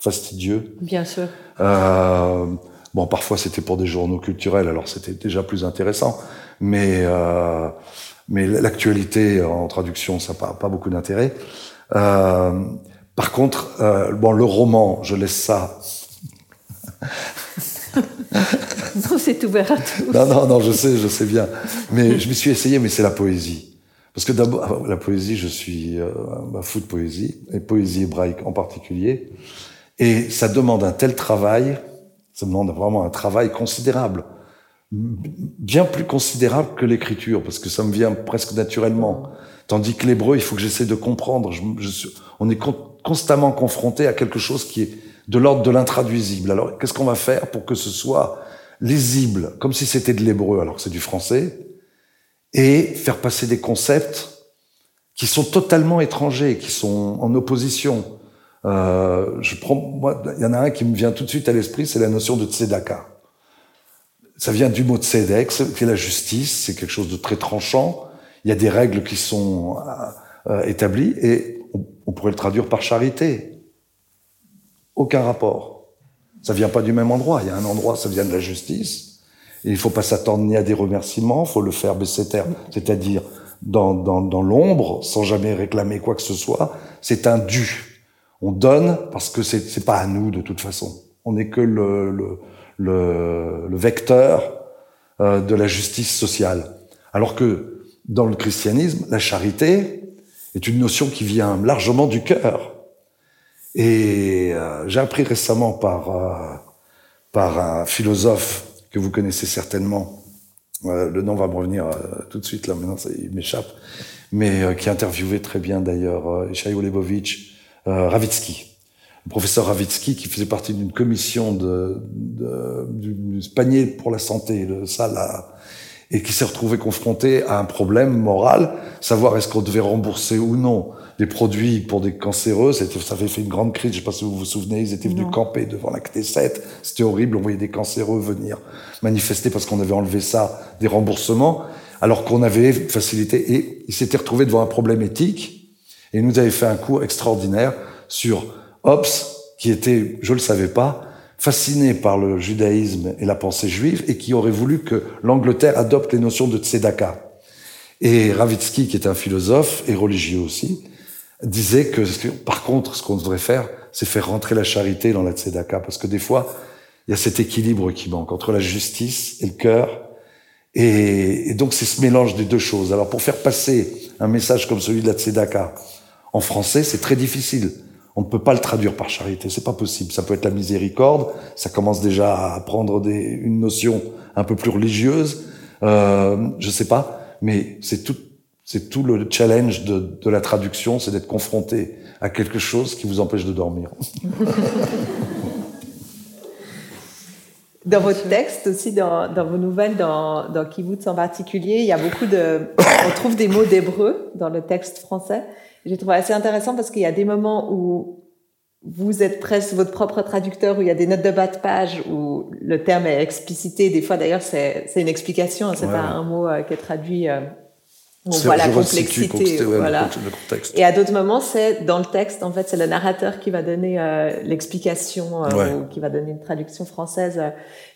fastidieux. Bien sûr. Euh, bon, parfois c'était pour des journaux culturels, alors c'était déjà plus intéressant. Mais, euh, mais l'actualité en traduction, ça n'a pas, pas beaucoup d'intérêt. Euh, par contre, euh, bon, le roman, je laisse ça. <laughs> non, c'est ouvert à tous. Non, non, non, je sais, je sais bien. Mais je m'y suis essayé, mais c'est la poésie. Parce que d'abord, la poésie, je suis euh, fou de poésie, et poésie hébraïque en particulier. Et ça demande un tel travail, ça demande vraiment un travail considérable. Bien plus considérable que l'écriture, parce que ça me vient presque naturellement. Tandis que l'hébreu, il faut que j'essaie de comprendre. Je, je, on est constamment confronté à quelque chose qui est de l'ordre de l'intraduisible. Alors, qu'est-ce qu'on va faire pour que ce soit lisible, comme si c'était de l'hébreu, alors que c'est du français, et faire passer des concepts qui sont totalement étrangers, qui sont en opposition? Euh, je prends, moi, il y en a un qui me vient tout de suite à l'esprit, c'est la notion de tzedaka. Ça vient du mot tzedek, qui est la justice, c'est quelque chose de très tranchant. Il y a des règles qui sont euh, établies, et on, pourrait le traduire par charité. Aucun rapport. Ça vient pas du même endroit. Il y a un endroit, ça vient de la justice. Et il faut pas s'attendre ni à des remerciements, faut le faire baisser terre, c'est-à-dire dans, dans, dans l'ombre, sans jamais réclamer quoi que ce soit. C'est un dû. On donne parce que c'est c'est pas à nous de toute façon. On n'est que le, le, le, le vecteur euh, de la justice sociale. Alors que dans le christianisme, la charité est une notion qui vient largement du cœur. Et euh, j'ai appris récemment par, euh, par un philosophe que vous connaissez certainement, euh, le nom va me revenir tout de suite, là maintenant il m'échappe, mais qui interviewait très bien d'ailleurs Ishaïo Lebovitch, Ravitsky. le professeur Ravitsky, qui faisait partie d'une commission de, de, du, panier pour la santé, de ça et qui s'est retrouvé confronté à un problème moral, savoir est-ce qu'on devait rembourser ou non des produits pour des cancéreux. Ça avait fait une grande crise. Je ne sais pas si vous vous souvenez. Ils étaient venus camper devant la Knesset. C'était horrible. On voyait des cancéreux venir manifester parce qu'on avait enlevé ça des remboursements, alors qu'on avait facilité. Et ils s'étaient retrouvés devant un problème éthique. Et ils nous avaient fait un cours extraordinaire sur Hobbes, qui était, je le savais pas, fasciné par le judaïsme et la pensée juive et qui aurait voulu que l'Angleterre adopte les notions de tzedaka. Et Ravitsky, qui est un philosophe et religieux aussi, disait que, par contre, ce qu'on devrait faire, c'est faire rentrer la charité dans la tzedaka, parce que des fois, il y a cet équilibre qui manque entre la justice et le cœur. Et, et donc, c'est ce mélange des deux choses. Alors, pour faire passer un message comme celui de la tzedaka en français, c'est très difficile on ne peut pas le traduire par charité, c'est pas possible. Ça peut être la miséricorde, ça commence déjà à prendre une notion un peu plus religieuse, euh, je sais pas, mais c'est tout, c'est tout le challenge de, la traduction, c'est d'être confronté à quelque chose qui vous empêche de dormir. Dans votre texte aussi, dans, vos nouvelles, dans, dans Kibbutz en particulier, il y a beaucoup de, on trouve des mots d'hébreu dans le texte français. J'ai trouvé assez intéressant parce qu'il y a des moments où vous êtes presque votre propre traducteur, où il y a des notes de bas de page, où le terme est explicité. Des fois, d'ailleurs, c'est une explication, c'est pas un mot euh, qui est traduit. Euh, on voit la complexité, voilà. Le contexte. Et à d'autres moments, c'est dans le texte, en fait, c'est le narrateur qui va donner euh, l'explication ou qui va donner une traduction française.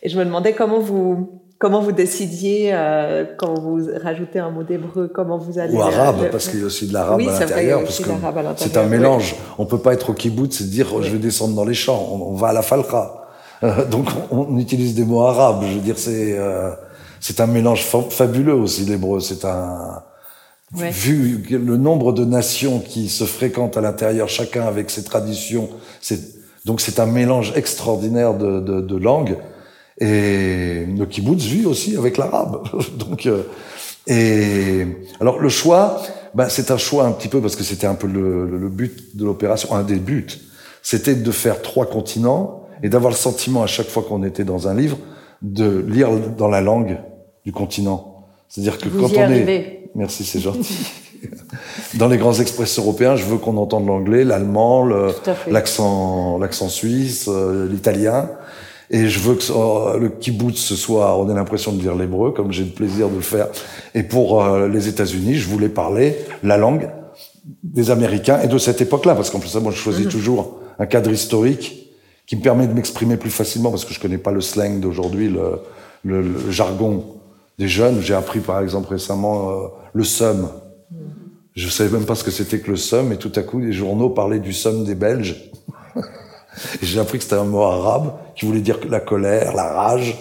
et je me demandais comment vous comment vous décidiez euh, quand vous rajoutez un mot d'hébreu, comment vous allez ou arabe parce qu'il y a aussi de l'arabe à l'intérieur parce que c'est un mélange. On peut pas être au kibbutz et dire je vais descendre dans les champs. On, va à la falqa. Euh, donc on, utilise des mots arabes. Je veux dire c'est euh, c'est un mélange fabuleux aussi l'hébreu. C'est un vu le nombre de nations qui se fréquentent à l'intérieur, chacun avec ses traditions. C'est donc c'est un mélange extraordinaire de, de, de langues. Et le kibbutz vit aussi avec l'arabe. <laughs> Donc, euh, et alors le choix, ben, c'est un choix un petit peu parce que c'était un peu le, le but de l'opération, un des buts, c'était de faire trois continents et d'avoir le sentiment à chaque fois qu'on était dans un livre de lire dans la langue du continent. C'est-à-dire que quand on est, merci, c'est gentil. <laughs> dans les grands express européens, je veux qu'on entende l'anglais, l'allemand, l'accent, l'accent suisse, euh, l'italien. Et je veux que le kibbutz ce soit, on ait l'impression de lire l'hébreu, comme j'ai le plaisir de le faire. Et pour euh, les États-Unis, je voulais parler la langue des Américains et de cette époque-là, parce qu'en plus, moi, je choisis mhm. toujours un cadre historique qui me permet de m'exprimer plus facilement, parce que je connais pas le slang d'aujourd'hui, le, le, jargon des jeunes. J'ai appris, par exemple, récemment euh, le SUM. Mhm. Je savais même pas ce que c'était que le SUM, et tout à coup, les journaux parlaient du SUM des Belges. J'ai appris que c'était un mot arabe qui voulait dire la colère, la rage.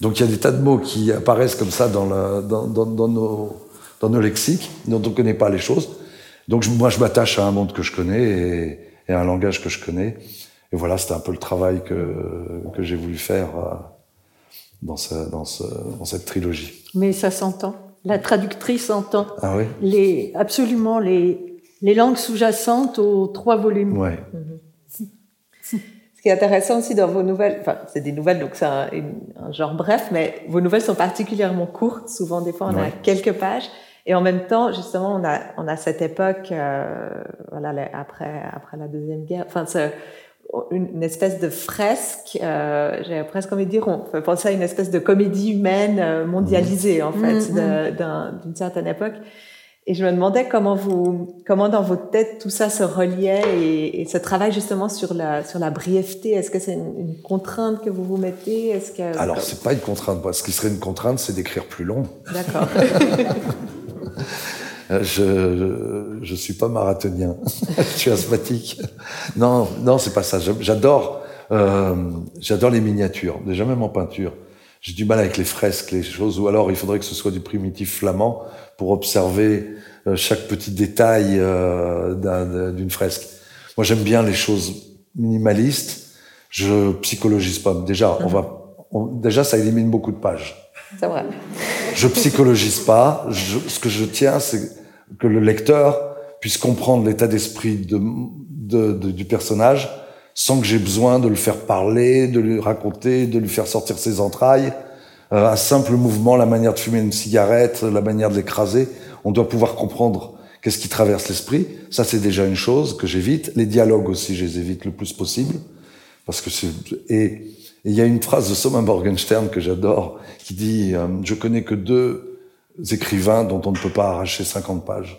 Donc il y a des tas de mots qui apparaissent comme ça dans, dans, dans, dans, nos, dans nos lexiques, dont on ne connaît pas les choses. Donc moi, je m'attache à un monde que je connais et, et, à un langage que je connais. Et voilà, c'était un peu le travail que, que j'ai voulu faire euh, dans, ce, dans, ce, dans cette trilogie. Mais ça s'entend. La traductrice entend ah oui? Les, absolument les, les langues sous-jacentes aux trois volumes. Ouais. Mhm. <laughs> Ce qui est intéressant aussi dans vos nouvelles, enfin, c'est des nouvelles, donc c'est un, genre bref, mais vos nouvelles sont particulièrement courtes. Souvent, des fois, on a quelques pages. Et en même temps, justement, on a, on a cette époque, euh, voilà, après, après la deuxième guerre, enfin, une, une, espèce de fresque, euh, j'ai presque envie de dire, on peut penser à une espèce de comédie humaine euh, mondialisée, en fait, mmh, d'une certaine époque. Et je me demandais comment vous, comment dans votre tête tout ça se reliait et, et ce travail justement sur la sur la brièveté. Est-ce que c'est une, contrainte que vous vous mettez? Est-ce que alors c'est pas une contrainte. Ce qui serait une contrainte, c'est d'écrire plus long. D'accord. <laughs> je je suis pas marathonien. <laughs> je suis asthmatique. Non non c'est pas ça. J'adore euh, j'adore les miniatures. Déjà même en peinture. J'ai du mal avec les fresques, les choses, ou alors il faudrait que ce soit du primitif flamand pour observer euh, chaque petit détail euh, d'une fresque. Moi, j'aime bien les choses minimalistes. Je psychologise pas. Déjà, on va, déjà, ça élimine beaucoup de pages. C'est vrai. Je psychologise pas. Je, ce que je tiens, c'est que le lecteur puisse comprendre l'état d'esprit de, de, du personnage sans que j'ai besoin de le faire parler, de lui raconter, de lui faire sortir ses entrailles. Euh, un simple mouvement, la manière de fumer une cigarette, la manière de l'écraser, on doit pouvoir comprendre qu'est-ce qui traverse l'esprit. Ça, c'est déjà une chose que j'évite. Les dialogues aussi, je les évite le plus possible. Parce que c'est, et, il y a une phrase de Soma Morgenstern que j'adore, qui dit, euh, je connais que deux écrivains dont on ne peut pas arracher 50 pages.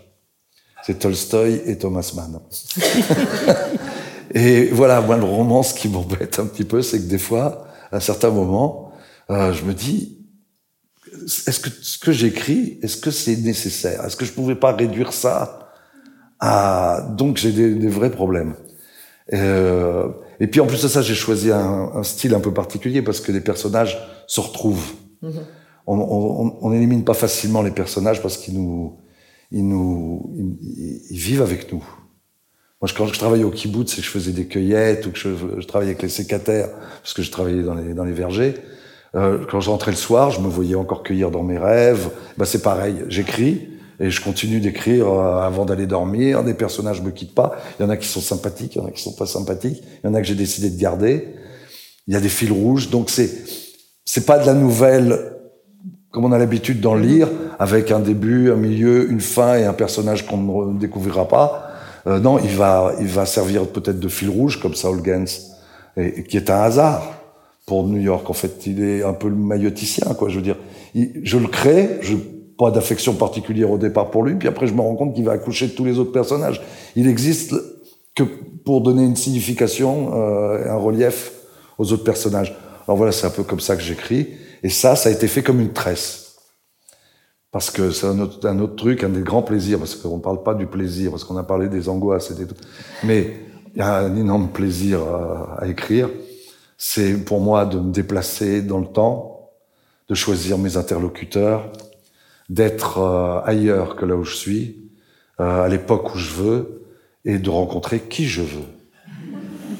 C'est Tolstoï et Thomas Mann. <laughs> et voilà, moi, le roman, ce qui m'embête un petit peu, c'est que des fois, à certains moments, euh, je me dis, est-ce que ce que j'écris, est-ce que c'est nécessaire? Est-ce que je pouvais pas réduire ça à... Donc j'ai des, des, vrais problèmes. Euh, et puis en plus de ça, j'ai choisi un, un, style un peu particulier parce que les personnages se retrouvent. Mm-hmm. On n'élimine pas facilement les personnages parce qu'ils nous, ils nous, ils, ils, vivent avec nous. Moi, quand je travaillais au kibbutz et que je faisais des cueillettes ou que je, travaillais avec les sécataires, parce que je travaillais dans les, dans les vergers, euh, quand je rentrais le soir, je me voyais encore cueillir dans mes rêves. Bah, c'est pareil, j'écris et je continue d'écrire euh, avant d'aller dormir. Des personnages me quittent pas. Il y en a qui sont sympathiques, il y en a qui sont pas sympathiques. Il y en a que j'ai décidé de garder. Il y a des fils rouges, donc c'est c'est pas de la nouvelle comme on a l'habitude d'en lire, avec un début, un milieu, une fin et un personnage qu'on ne découvrira pas. Euh, non, il va il va servir peut-être de fil rouge comme Saul Gaines, et, qui est un hasard pour New York. En fait, il est un peu le mailloticien, quoi. Je veux dire, je le crée, je pas d'affection particulière au départ pour lui, puis après je me rends compte qu'il va accoucher de tous les autres personnages. Il existe que pour donner une signification, euh, un relief aux autres personnages. Alors voilà, c'est un peu comme ça que j'écris. Et ça, ça a été fait comme une tresse. Parce que c'est un autre, un truc, un des grands plaisirs, parce qu'on ne parle pas du plaisir, parce qu'on a parlé des angoisses et des... Mais il y a un énorme plaisir à, à écrire c'est pour moi de me déplacer dans le temps, de choisir mes interlocuteurs, d'être euh, ailleurs que là où je suis, euh, à l'époque où je veux, et de rencontrer qui je veux.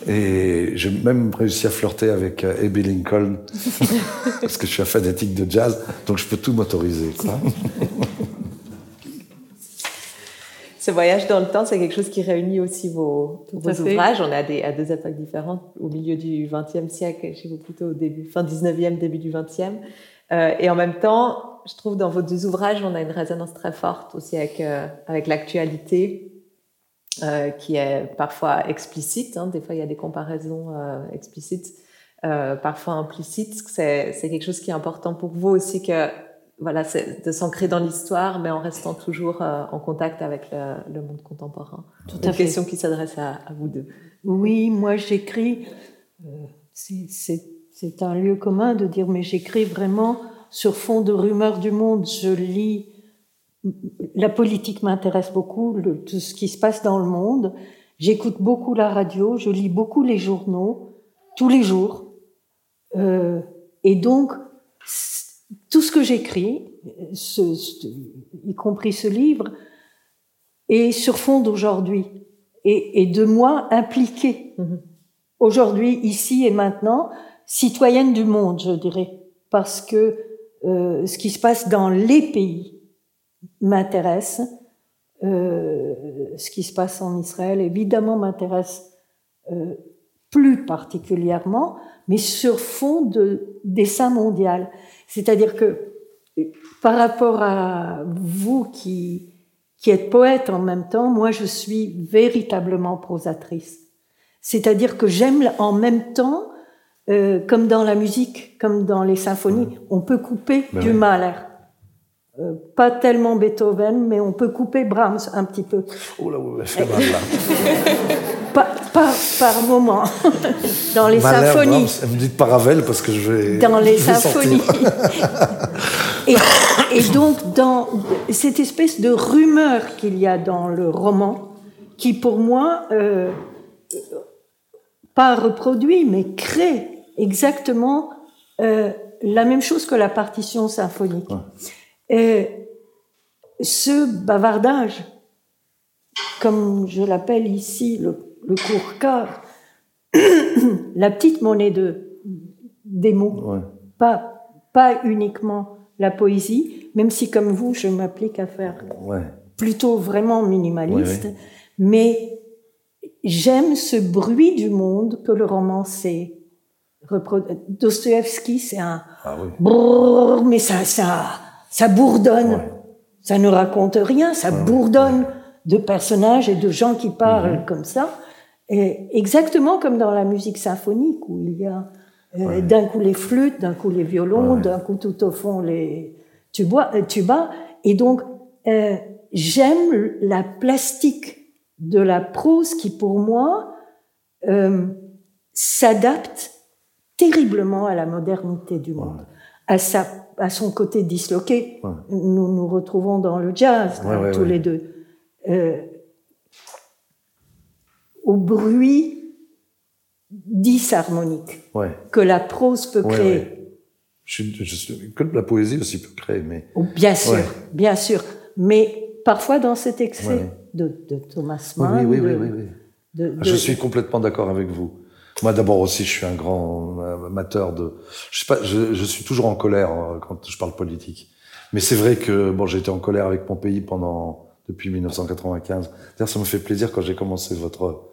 Et j'ai même réussi à flirter avec euh, Abbey Lincoln, <laughs> parce que je suis un fanatique de jazz, donc je peux tout m'autoriser. <laughs> ce voyage dans le temps, c'est quelque chose qui réunit aussi vos, vos ouvrages. On est à, des, à deux époques différentes, au milieu du XXe siècle, chez vous plutôt au début, fin 19e, début du XXe. Euh, et en même temps, je trouve dans vos deux ouvrages, on a une résonance très forte aussi avec, euh, avec l'actualité, euh, qui est parfois explicite. Hein. Des fois, il y a des comparaisons euh, explicites, euh, parfois implicites. C'est quelque chose qui est important pour vous aussi que voilà, c'est de s'ancrer dans l'histoire, mais en restant toujours en contact avec le, le monde contemporain. Tout Une question qui s'adresse à, à, vous deux. Oui, moi j'écris. C'est un lieu commun de dire, mais j'écris vraiment sur fond de rumeurs du monde. Je lis. La politique m'intéresse beaucoup, le, tout ce qui se passe dans le monde. J'écoute beaucoup la radio, je lis beaucoup les journaux, tous les jours. Euh, et donc, tout ce que j'écris, ce, ce, y compris ce livre, est sur fond d'aujourd'hui et, et, de moi impliquée mm-hmm. aujourd'hui, ici et maintenant, citoyenne du monde, je dirais, parce que euh, ce qui se passe dans les pays m'intéresse. Euh, ce qui se passe en Israël, évidemment, m'intéresse euh, plus particulièrement, mais sur fond de dessin mondial. C'est-à-dire que par rapport à vous qui, qui êtes poète en même temps, moi je suis véritablement prosatrice. C'est-à-dire que j'aime en même temps, euh, comme dans la musique, comme dans les symphonies, on peut couper ben du oui. Mahler. Euh, pas tellement Beethoven, mais on peut couper Brahms un petit peu. Oh là, ouais, fait mal là. <laughs> pas, pas, par moment. <laughs> Dans les Mahler, symphonies. Brahms, vous dites Paravel parce que je vais. Dans les <laughs> symphonies. et, et, donc, dans cette espèce de rumeur qu'il y a dans le roman, qui pour moi, euh, pas reproduit, mais crée exactement euh, la même chose que la partition symphonique. Ouais. Et ce bavardage, comme je l'appelle ici le, le court <clears throat> quart, la petite monnaie de, des mots, ouais. pas, pas uniquement la poésie, même si comme vous, je m'applique à faire ouais. plutôt vraiment minimaliste, mais j'aime ce bruit du monde que le roman sait Dostoevsky, c'est un ah brrr, mais ça, ça, ça bourdonne. Ça ne raconte rien, ça bourdonne de personnages et de gens qui parlent mhm. comme ça. Et exactement comme dans la musique symphonique où il y a euh, d'un coup les flûtes, d'un coup les violons, d'un coup tout au fond les tubas. Euh, tuba. Et donc, euh, j'aime la plastique de la prose qui, pour moi, s'adapte terriblement à la modernité du monde, à, sa, à son côté disloqué. Nous nous retrouvons dans le jazz, tous les deux. Euh, au bruit disharmonique que la prose peut créer. Je, je, que la poésie aussi peut créer, mais... Oh, bien sûr, bien sûr. Mais parfois dans cet excès de, de, Thomas Mann... Oui, oui, oui. oui, Je suis complètement d'accord avec vous. Moi, d'abord aussi, je suis un grand amateur de. Je sais pas, je, je suis toujours en colère euh, quand je parle politique. Mais c'est vrai que bon, été en colère avec mon pays pendant depuis 1995. D'ailleurs, ça me fait plaisir quand j'ai commencé votre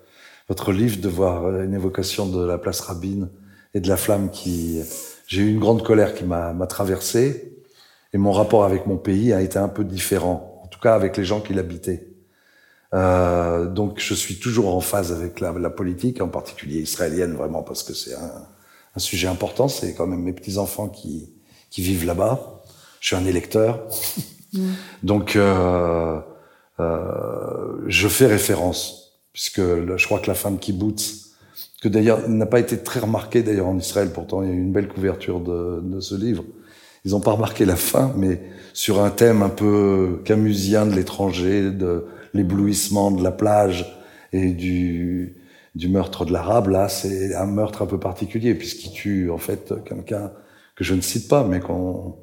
votre livre de voir une évocation de la place Rabin et de la flamme qui. J'ai eu une grande colère qui m'a traversé et mon rapport avec mon pays a été un peu différent. En tout cas, avec les gens qui l'habitaient. Euh, donc je suis toujours en phase avec la, la, politique, en particulier israélienne, vraiment, parce que c'est un, un, sujet important. C'est quand même mes petits-enfants qui, qui vivent là-bas. Je suis un électeur. Mm. Donc euh, euh, je fais référence, puisque je crois que la fin de Kibbutz, que d'ailleurs n'a pas été très remarquée d'ailleurs en Israël, pourtant il y a eu une belle couverture de, de ce livre. Ils n'ont pas remarqué la fin, mais sur un thème un peu camusien de l'étranger, de l'éblouissement de la plage et du, du meurtre de l'arabe, là, c'est un meurtre un peu particulier, puisqu'il tue en fait quelqu'un que je ne cite pas, mais qu'on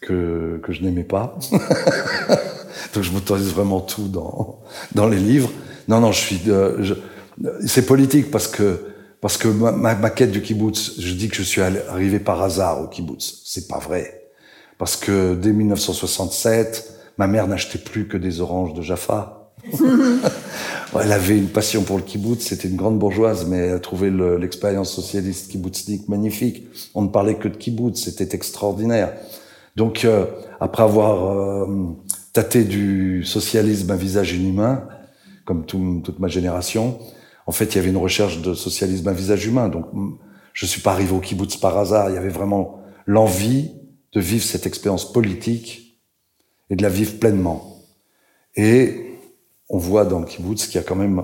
que, que je n'aimais pas. <laughs> Donc je m'autorise vraiment tout dans, dans les livres. Non, non, je suis... Euh, c'est politique parce que parce que ma, ma, quête du kibbutz, je dis que je suis arrivé par hasard au kibbutz. C'est pas vrai. Parce que dès 1967, Ma mère n'achetait plus que des oranges de Jaffa. <laughs> elle avait une passion pour le kibbutz, c'était une grande bourgeoise, mais elle a trouvé l'expérience socialiste kibbutznik magnifique. On ne parlait que de kibbutz, c'était extraordinaire. Donc, euh, après avoir euh, tâté du socialisme un visage inhumain, comme toute ma génération, en fait, il y avait une recherche de socialisme un visage humain. Donc, je suis pas arrivé au kibbutz par hasard. Il y avait vraiment l'envie de vivre cette expérience politique et de la vivre pleinement. Et on voit dans le kibbutz qu'il y a quand même...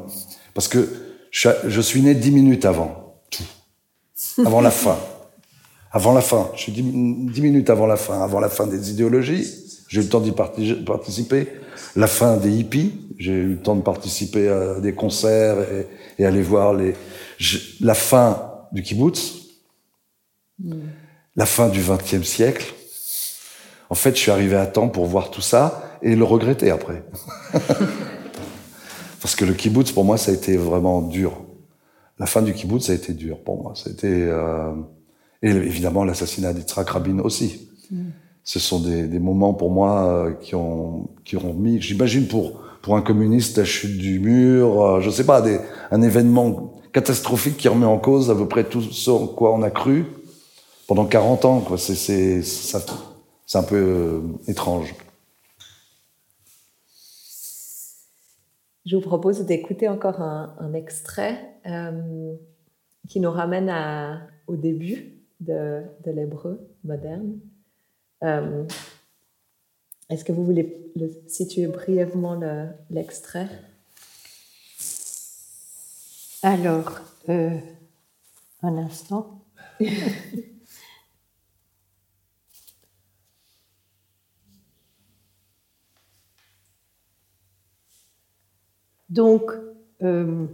Parce que je suis né dix minutes avant tout. Avant la fin. Avant la fin. Je suis dix, minutes avant la fin. Avant la fin des idéologies. J'ai eu le temps d'y participer. La fin des hippies. J'ai eu le temps de participer à des concerts et, aller voir les... la fin du kibbutz. Mm. La fin du XXe siècle en fait, je suis arrivé à temps pour voir tout ça et le regretter après. <laughs> Parce que le kibbutz, pour moi, ça a été vraiment dur. La fin du kibbutz, ça a été dur pour moi. Ça a été, euh... et évidemment l'assassinat d'Yitzhak Rabin aussi. Mm. Ce sont des, des, moments pour moi euh, qui ont qui ont mis, j'imagine pour pour un communiste la chute du mur, euh, je sais pas, des, un événement catastrophique qui remet en cause à peu près tout ce en quoi on a cru pendant 40 ans. Quoi. C'est, c'est, ça, c'est un peu euh, étrange. Je vous propose d'écouter encore un, extrait euh, qui nous ramène au début de, l'hébreu moderne. Euh, est-ce que vous voulez le, situer brièvement l'extrait? Alors, un instant. <laughs> Donc, euh,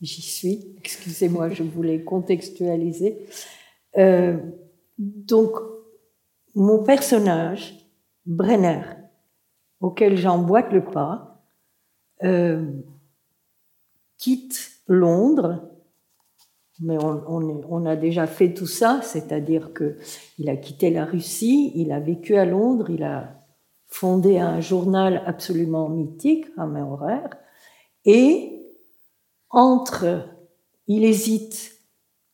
j'y suis, excusez-moi, je voulais contextualiser. Euh, donc, mon personnage, Brenner, auquel j'emboîte le pas, euh, quitte Londres, mais on, on, a déjà fait tout ça, c'est-à-dire qu'il a quitté la Russie, il a vécu à Londres, il a fondé un journal absolument mythique, un horaire, et entre, il hésite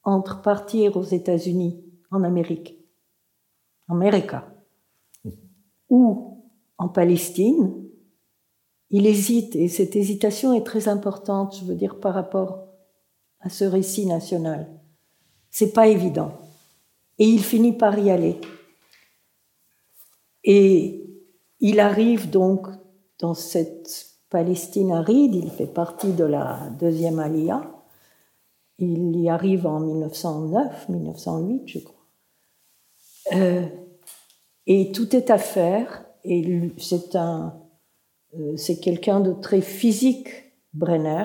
entre partir aux États-Unis, en Amérique, Amérique, ou en Palestine. Il hésite et cette hésitation est très importante, je veux dire, par rapport à ce récit national. C'est pas évident. Et il finit par y aller. Et il arrive donc dans cette Palestine aride, il fait partie de la deuxième Aliyah. Il y arrive en 1909, 1908, je crois. Euh, et tout est à faire. Et euh, c'est quelqu'un de très physique, Brenner.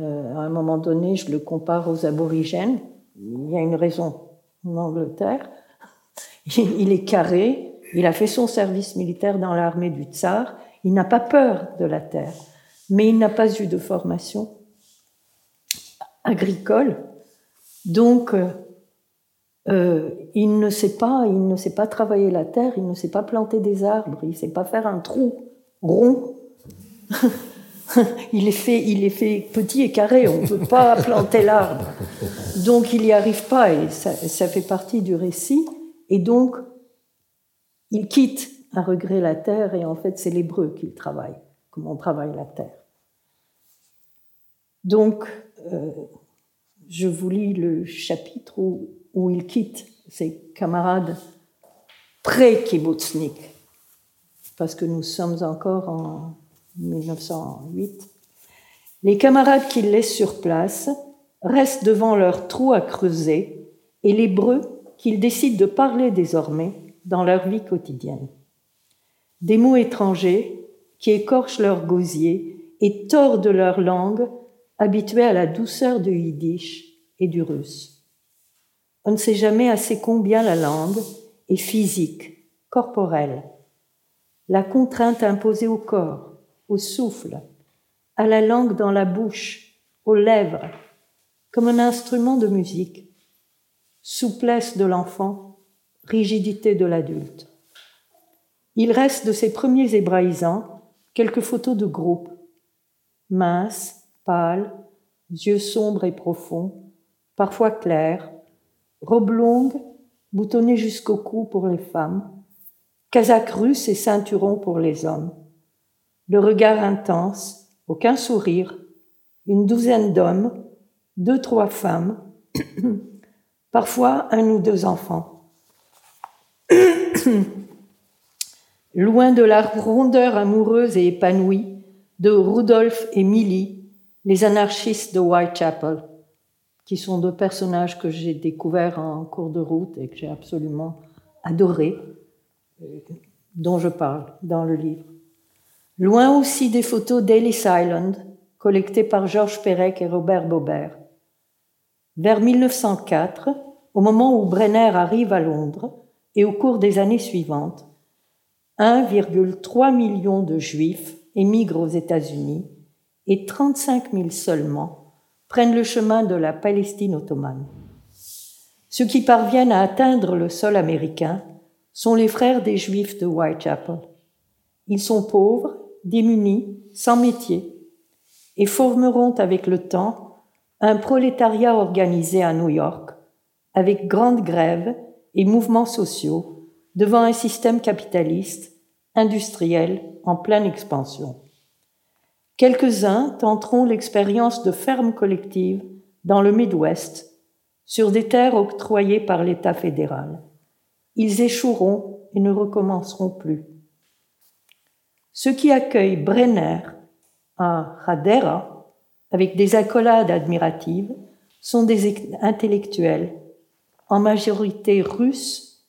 Euh, à un moment donné, je le compare aux aborigènes. Il y a une raison en Angleterre. <laughs> Il est carré, il a fait son service militaire dans l'armée du tsar, il n'a pas peur de la terre, mais il n'a pas eu de formation agricole, donc euh, euh, il ne sait pas, il ne sait pas travailler la terre, il ne sait pas planter des arbres, il ne sait pas faire un trou rond. <laughs> il est fait, il est fait petit et carré, on ne peut pas <laughs> planter l'arbre. Donc il n'y arrive pas et ça, ça fait partie du récit. Et donc il quitte à regret la terre et en fait c'est l'hébreu qu'il travaille, comme on travaille la terre. Donc euh, je vous lis le chapitre où, où il quitte ses camarades pré-kibbutznik, parce que nous sommes encore en 1908. Les camarades qu'il laisse sur place restent devant leur trou à creuser et l'hébreu qu'ils décident de parler désormais dans leur vie quotidienne. Des mots étrangers qui écorchent leur gosier et tordent leur langue habituée à la douceur du yiddish et du russe. On ne sait jamais assez combien la langue est physique, corporelle. La contrainte imposée au corps, au souffle, à la langue dans la bouche, aux lèvres, comme un instrument de musique. Souplesse de l'enfant, rigidité de l'adulte. Il reste de ces premiers hébraïsants quelques photos de groupe, minces, pâles, yeux sombres et profonds, parfois clairs, robes longues, boutonnées jusqu'au cou pour les femmes, casaques russes et ceinturons pour les hommes. Le regard intense, aucun sourire, une douzaine d'hommes, deux, trois femmes, <clears throat> parfois un ou deux enfants. <coughs> Loin de la rondeur amoureuse et épanouie de Rudolf et Millie, les anarchistes de Whitechapel, qui sont deux personnages que j'ai découverts en cours de route et que j'ai absolument adorés, dont je parle dans le livre. Loin aussi des photos d'Ellis Island, collectées par Georges Perec et Robert Bobert. Vers 1904, au moment où Brenner arrive à Londres, et au cours des années suivantes, 1,3 million de Juifs émigrent aux États-Unis et 35 000 seulement prennent le chemin de la Palestine ottomane. Ceux qui parviennent à atteindre le sol américain sont les frères des Juifs de Whitechapel. Ils sont pauvres, démunis, sans métier, et formeront avec le temps un prolétariat organisé à New York, avec grandes grèves et mouvements sociaux, devant un système capitaliste, industriel, en pleine expansion. Quelques-uns tenteront l'expérience de fermes collectives dans le Midwest, sur des terres octroyées par l'État fédéral. Ils échoueront et ne recommenceront plus. Ceux qui accueillent Brenner à Hadera, avec des accolades admiratives, sont des intellectuels, en majorité russes,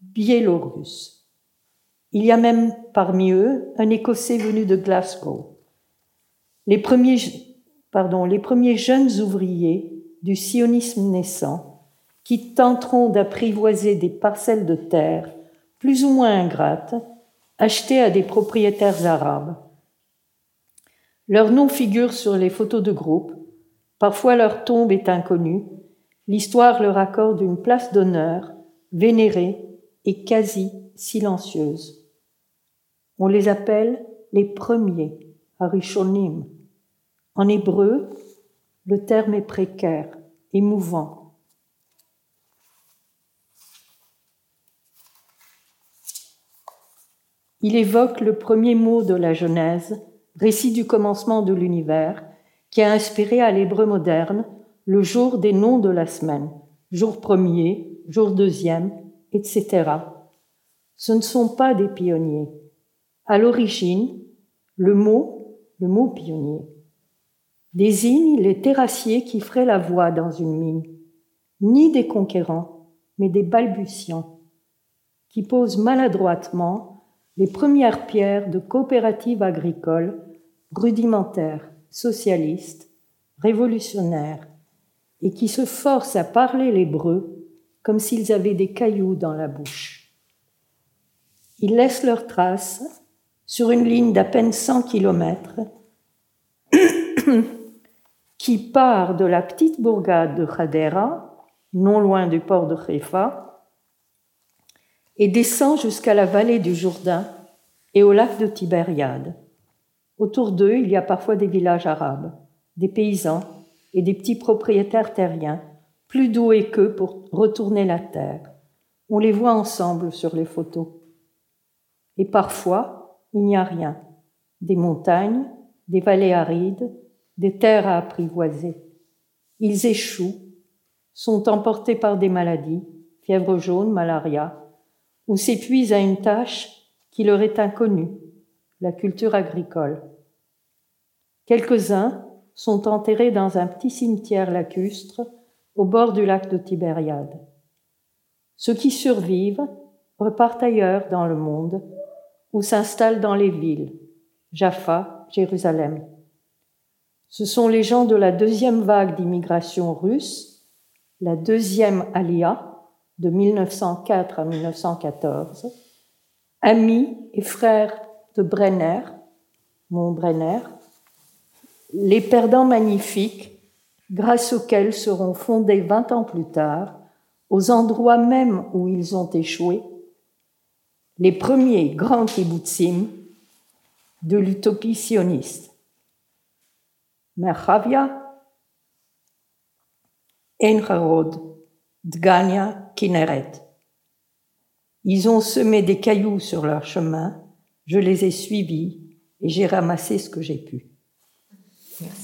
biélorusses. Il y a même parmi eux un Écossais venu de Glasgow les premiers, les premiers jeunes ouvriers du sionisme naissant qui tenteront d'apprivoiser des parcelles de terre plus ou moins ingrates achetées à des propriétaires arabes. Leur nom figure sur les photos de groupe, parfois leur tombe est inconnue, l'histoire leur accorde une place d'honneur, vénérée et quasi silencieuse. On les appelle les premiers, Harishonim, en hébreu, Le terme est précaire, émouvant. Il évoque le premier mot de la Genèse, récit du commencement de l'univers, qui a inspiré à l'hébreu moderne le jour des noms de la semaine, jour premier, jour deuxième, etc. Ce ne sont pas des pionniers. À l'origine, le mot, le mot pionnier, désigne les terrassiers qui feraient la voie dans une mine, ni des conquérants, mais des balbutiants, qui posent maladroitement les premières pierres de coopératives agricoles rudimentaires, socialistes, révolutionnaires, et qui se forcent à parler l'hébreu comme s'ils avaient des cailloux dans la bouche. Ils laissent leurs traces sur une ligne d'à peine 100 kilomètres <coughs> qui part de la petite bourgade de Khadera, non loin du port de Haifa, et descend jusqu'à la vallée du Jourdain et au lac de Tibériade. Autour d'eux, il y a parfois des villages arabes, des paysans et des petits propriétaires terriens, plus doués qu'eux pour retourner la terre. On les voit ensemble sur les photos. Et parfois, il n'y a rien. Des montagnes, des vallées arides, des terres à apprivoiser. Ils échouent, sont emportés par des maladies, fièvre jaune, malaria, ou s'épuisent à une tâche qui leur est inconnue, la culture agricole. Quelques-uns sont enterrés dans un petit cimetière lacustre au bord du lac de Tibériade. Ceux qui survivent repartent ailleurs dans le monde ou s'installent dans les villes, Jaffa, Jérusalem. Ce sont les gens de la deuxième vague d'immigration russe, la deuxième Alia de 1904 à 1914, amis et frères de Brenner, mon Brenner, les perdants magnifiques, grâce auxquels seront fondés vingt ans plus tard, aux endroits même où ils ont échoué, les premiers grands kibbutzim de l'utopie sioniste. Merchavia, Enharod, Dgania, Kineret. Ils ont semé des cailloux sur leur chemin, je les ai suivis et j'ai ramassé ce que j'ai pu. Yes.